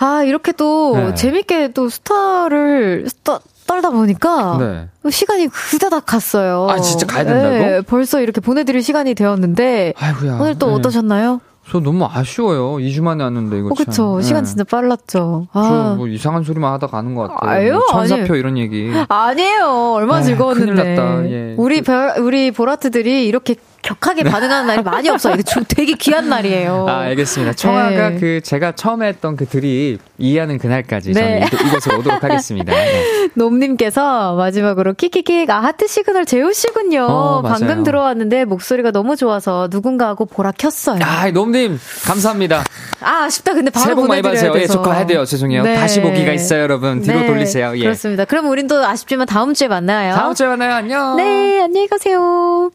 Speaker 1: 아, 이렇게 또 네. 재밌게 또 스타를, 스타, 떨다 보니까 네. 시간이 그다닥 갔어요.
Speaker 3: 아 진짜 가야 된다고? 네,
Speaker 1: 벌써 이렇게 보내드릴 시간이 되었는데 아이고야. 오늘 또 네. 어떠셨나요?
Speaker 3: 저 너무 아쉬워요. 2주 만에 왔는데 이거. 어,
Speaker 1: 그쵸. 네. 시간 진짜 빨랐죠.
Speaker 3: 아. 저뭐 이상한 소리만 하다 가는 것 같아요. 아유, 뭐 천사표 아니, 이런 얘기.
Speaker 1: 아니에요. 얼마나 에이, 즐거웠는데. 큰일 났다. 예. 우리 별, 우리 보라트들이 이렇게 격하게 반응하는 날이 많이 없어요. 이게 되게 귀한 날이에요.
Speaker 3: 아, 알겠습니다. 청하가 네. 그 제가 처음에 했던 그 드립 이해하는 그날까지 네. 저는 이곳에 오도록 하겠습니다. 네.
Speaker 1: 놈님께서 마지막으로 키키킥 아 하트 시그널 재우시군요. 어, 방금 들어왔는데 목소리가 너무 좋아서 누군가하고 보라 켰어요.
Speaker 3: 아, 놈님 감사합니다.
Speaker 1: 아, 아쉽다. 근데 바로
Speaker 3: 새해 복 많이 받으세요. 예, 조카해야 돼요. 죄송해요. 네. 다시 보기가 있어요, 여러분. 뒤로 네. 돌리세요. 예.
Speaker 1: 그렇습니다. 그럼 우린 또 아쉽지만 다음 주에 만나요.
Speaker 3: 다음 주에 만나요. 안녕.
Speaker 1: 네, 안녕히 가세요.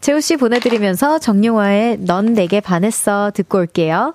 Speaker 1: 재우 씨 보내드리면서 정용화의 넌 내게 반했어 듣고 올게요.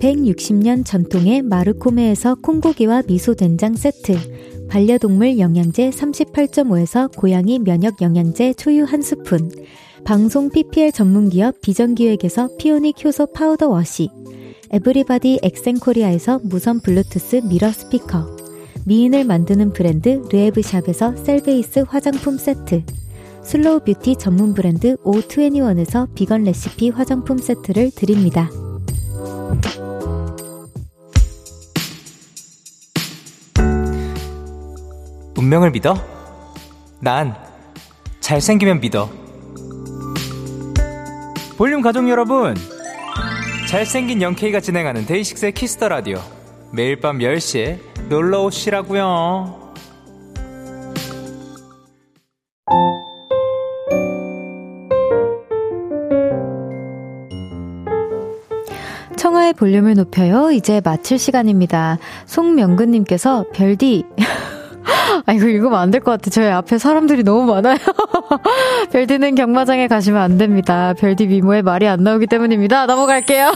Speaker 1: 160년 전통의 마르코메에서 콩고기와 미소된장 세트, 반려동물 영양제 38.5에서 고양이 면역 영양제 초유 한 스푼, 방송 PPL 전문기업 비전기획에서 피오닉 효소 파우더 워시, 에브리바디 엑센코리아에서 무선 블루투스 미러 스피커, 미인을 만드는 브랜드 르에브샵에서 셀베이스 화장품 세트, slow beauty 전문 브랜드 O21에서 비건 레시피 화장품 세트를 드립니다.
Speaker 5: 운명을 믿어? 난 잘생기면 믿어. 볼륨 가족 여러분, 잘생긴 영케이가 진행하는 데이식스의 키스 더 라디오. 매일 밤 10시에 놀러 오시라고요.
Speaker 1: 청하의 볼륨을 높여요. 이제 마칠 시간입니다. 송명근님께서 별디 아, 이거 읽으면 안 될 것 같아. 저희 앞에 사람들이 너무 많아요. 별디는 경마장에 가시면 안 됩니다. 별디 미모에 말이 안 나오기 때문입니다. 넘어갈게요.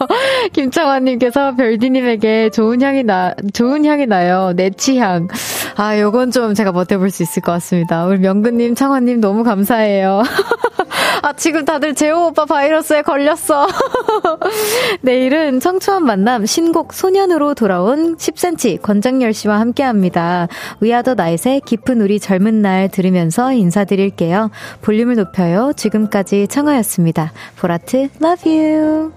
Speaker 1: 김창환님께서 별디님에게 좋은 향이 나, 좋은 향이 나요. 내 취향. 아, 요건 좀 제가 버텨볼 수 있을 것 같습니다. 우리 명근님, 창환님 너무 감사해요. 아, 지금 다들 재호 오빠 바이러스에 걸렸어. 내일은 청초한 만남 신곡 소년으로 돌아온 10cm 권장열 씨와 함께 합니다. 위아더 나잇의 깊은 우리 젊은 날 들으면서 인사드릴게요. 볼륨을 높여요. 지금까지 청하였습니다. 보라트, love you.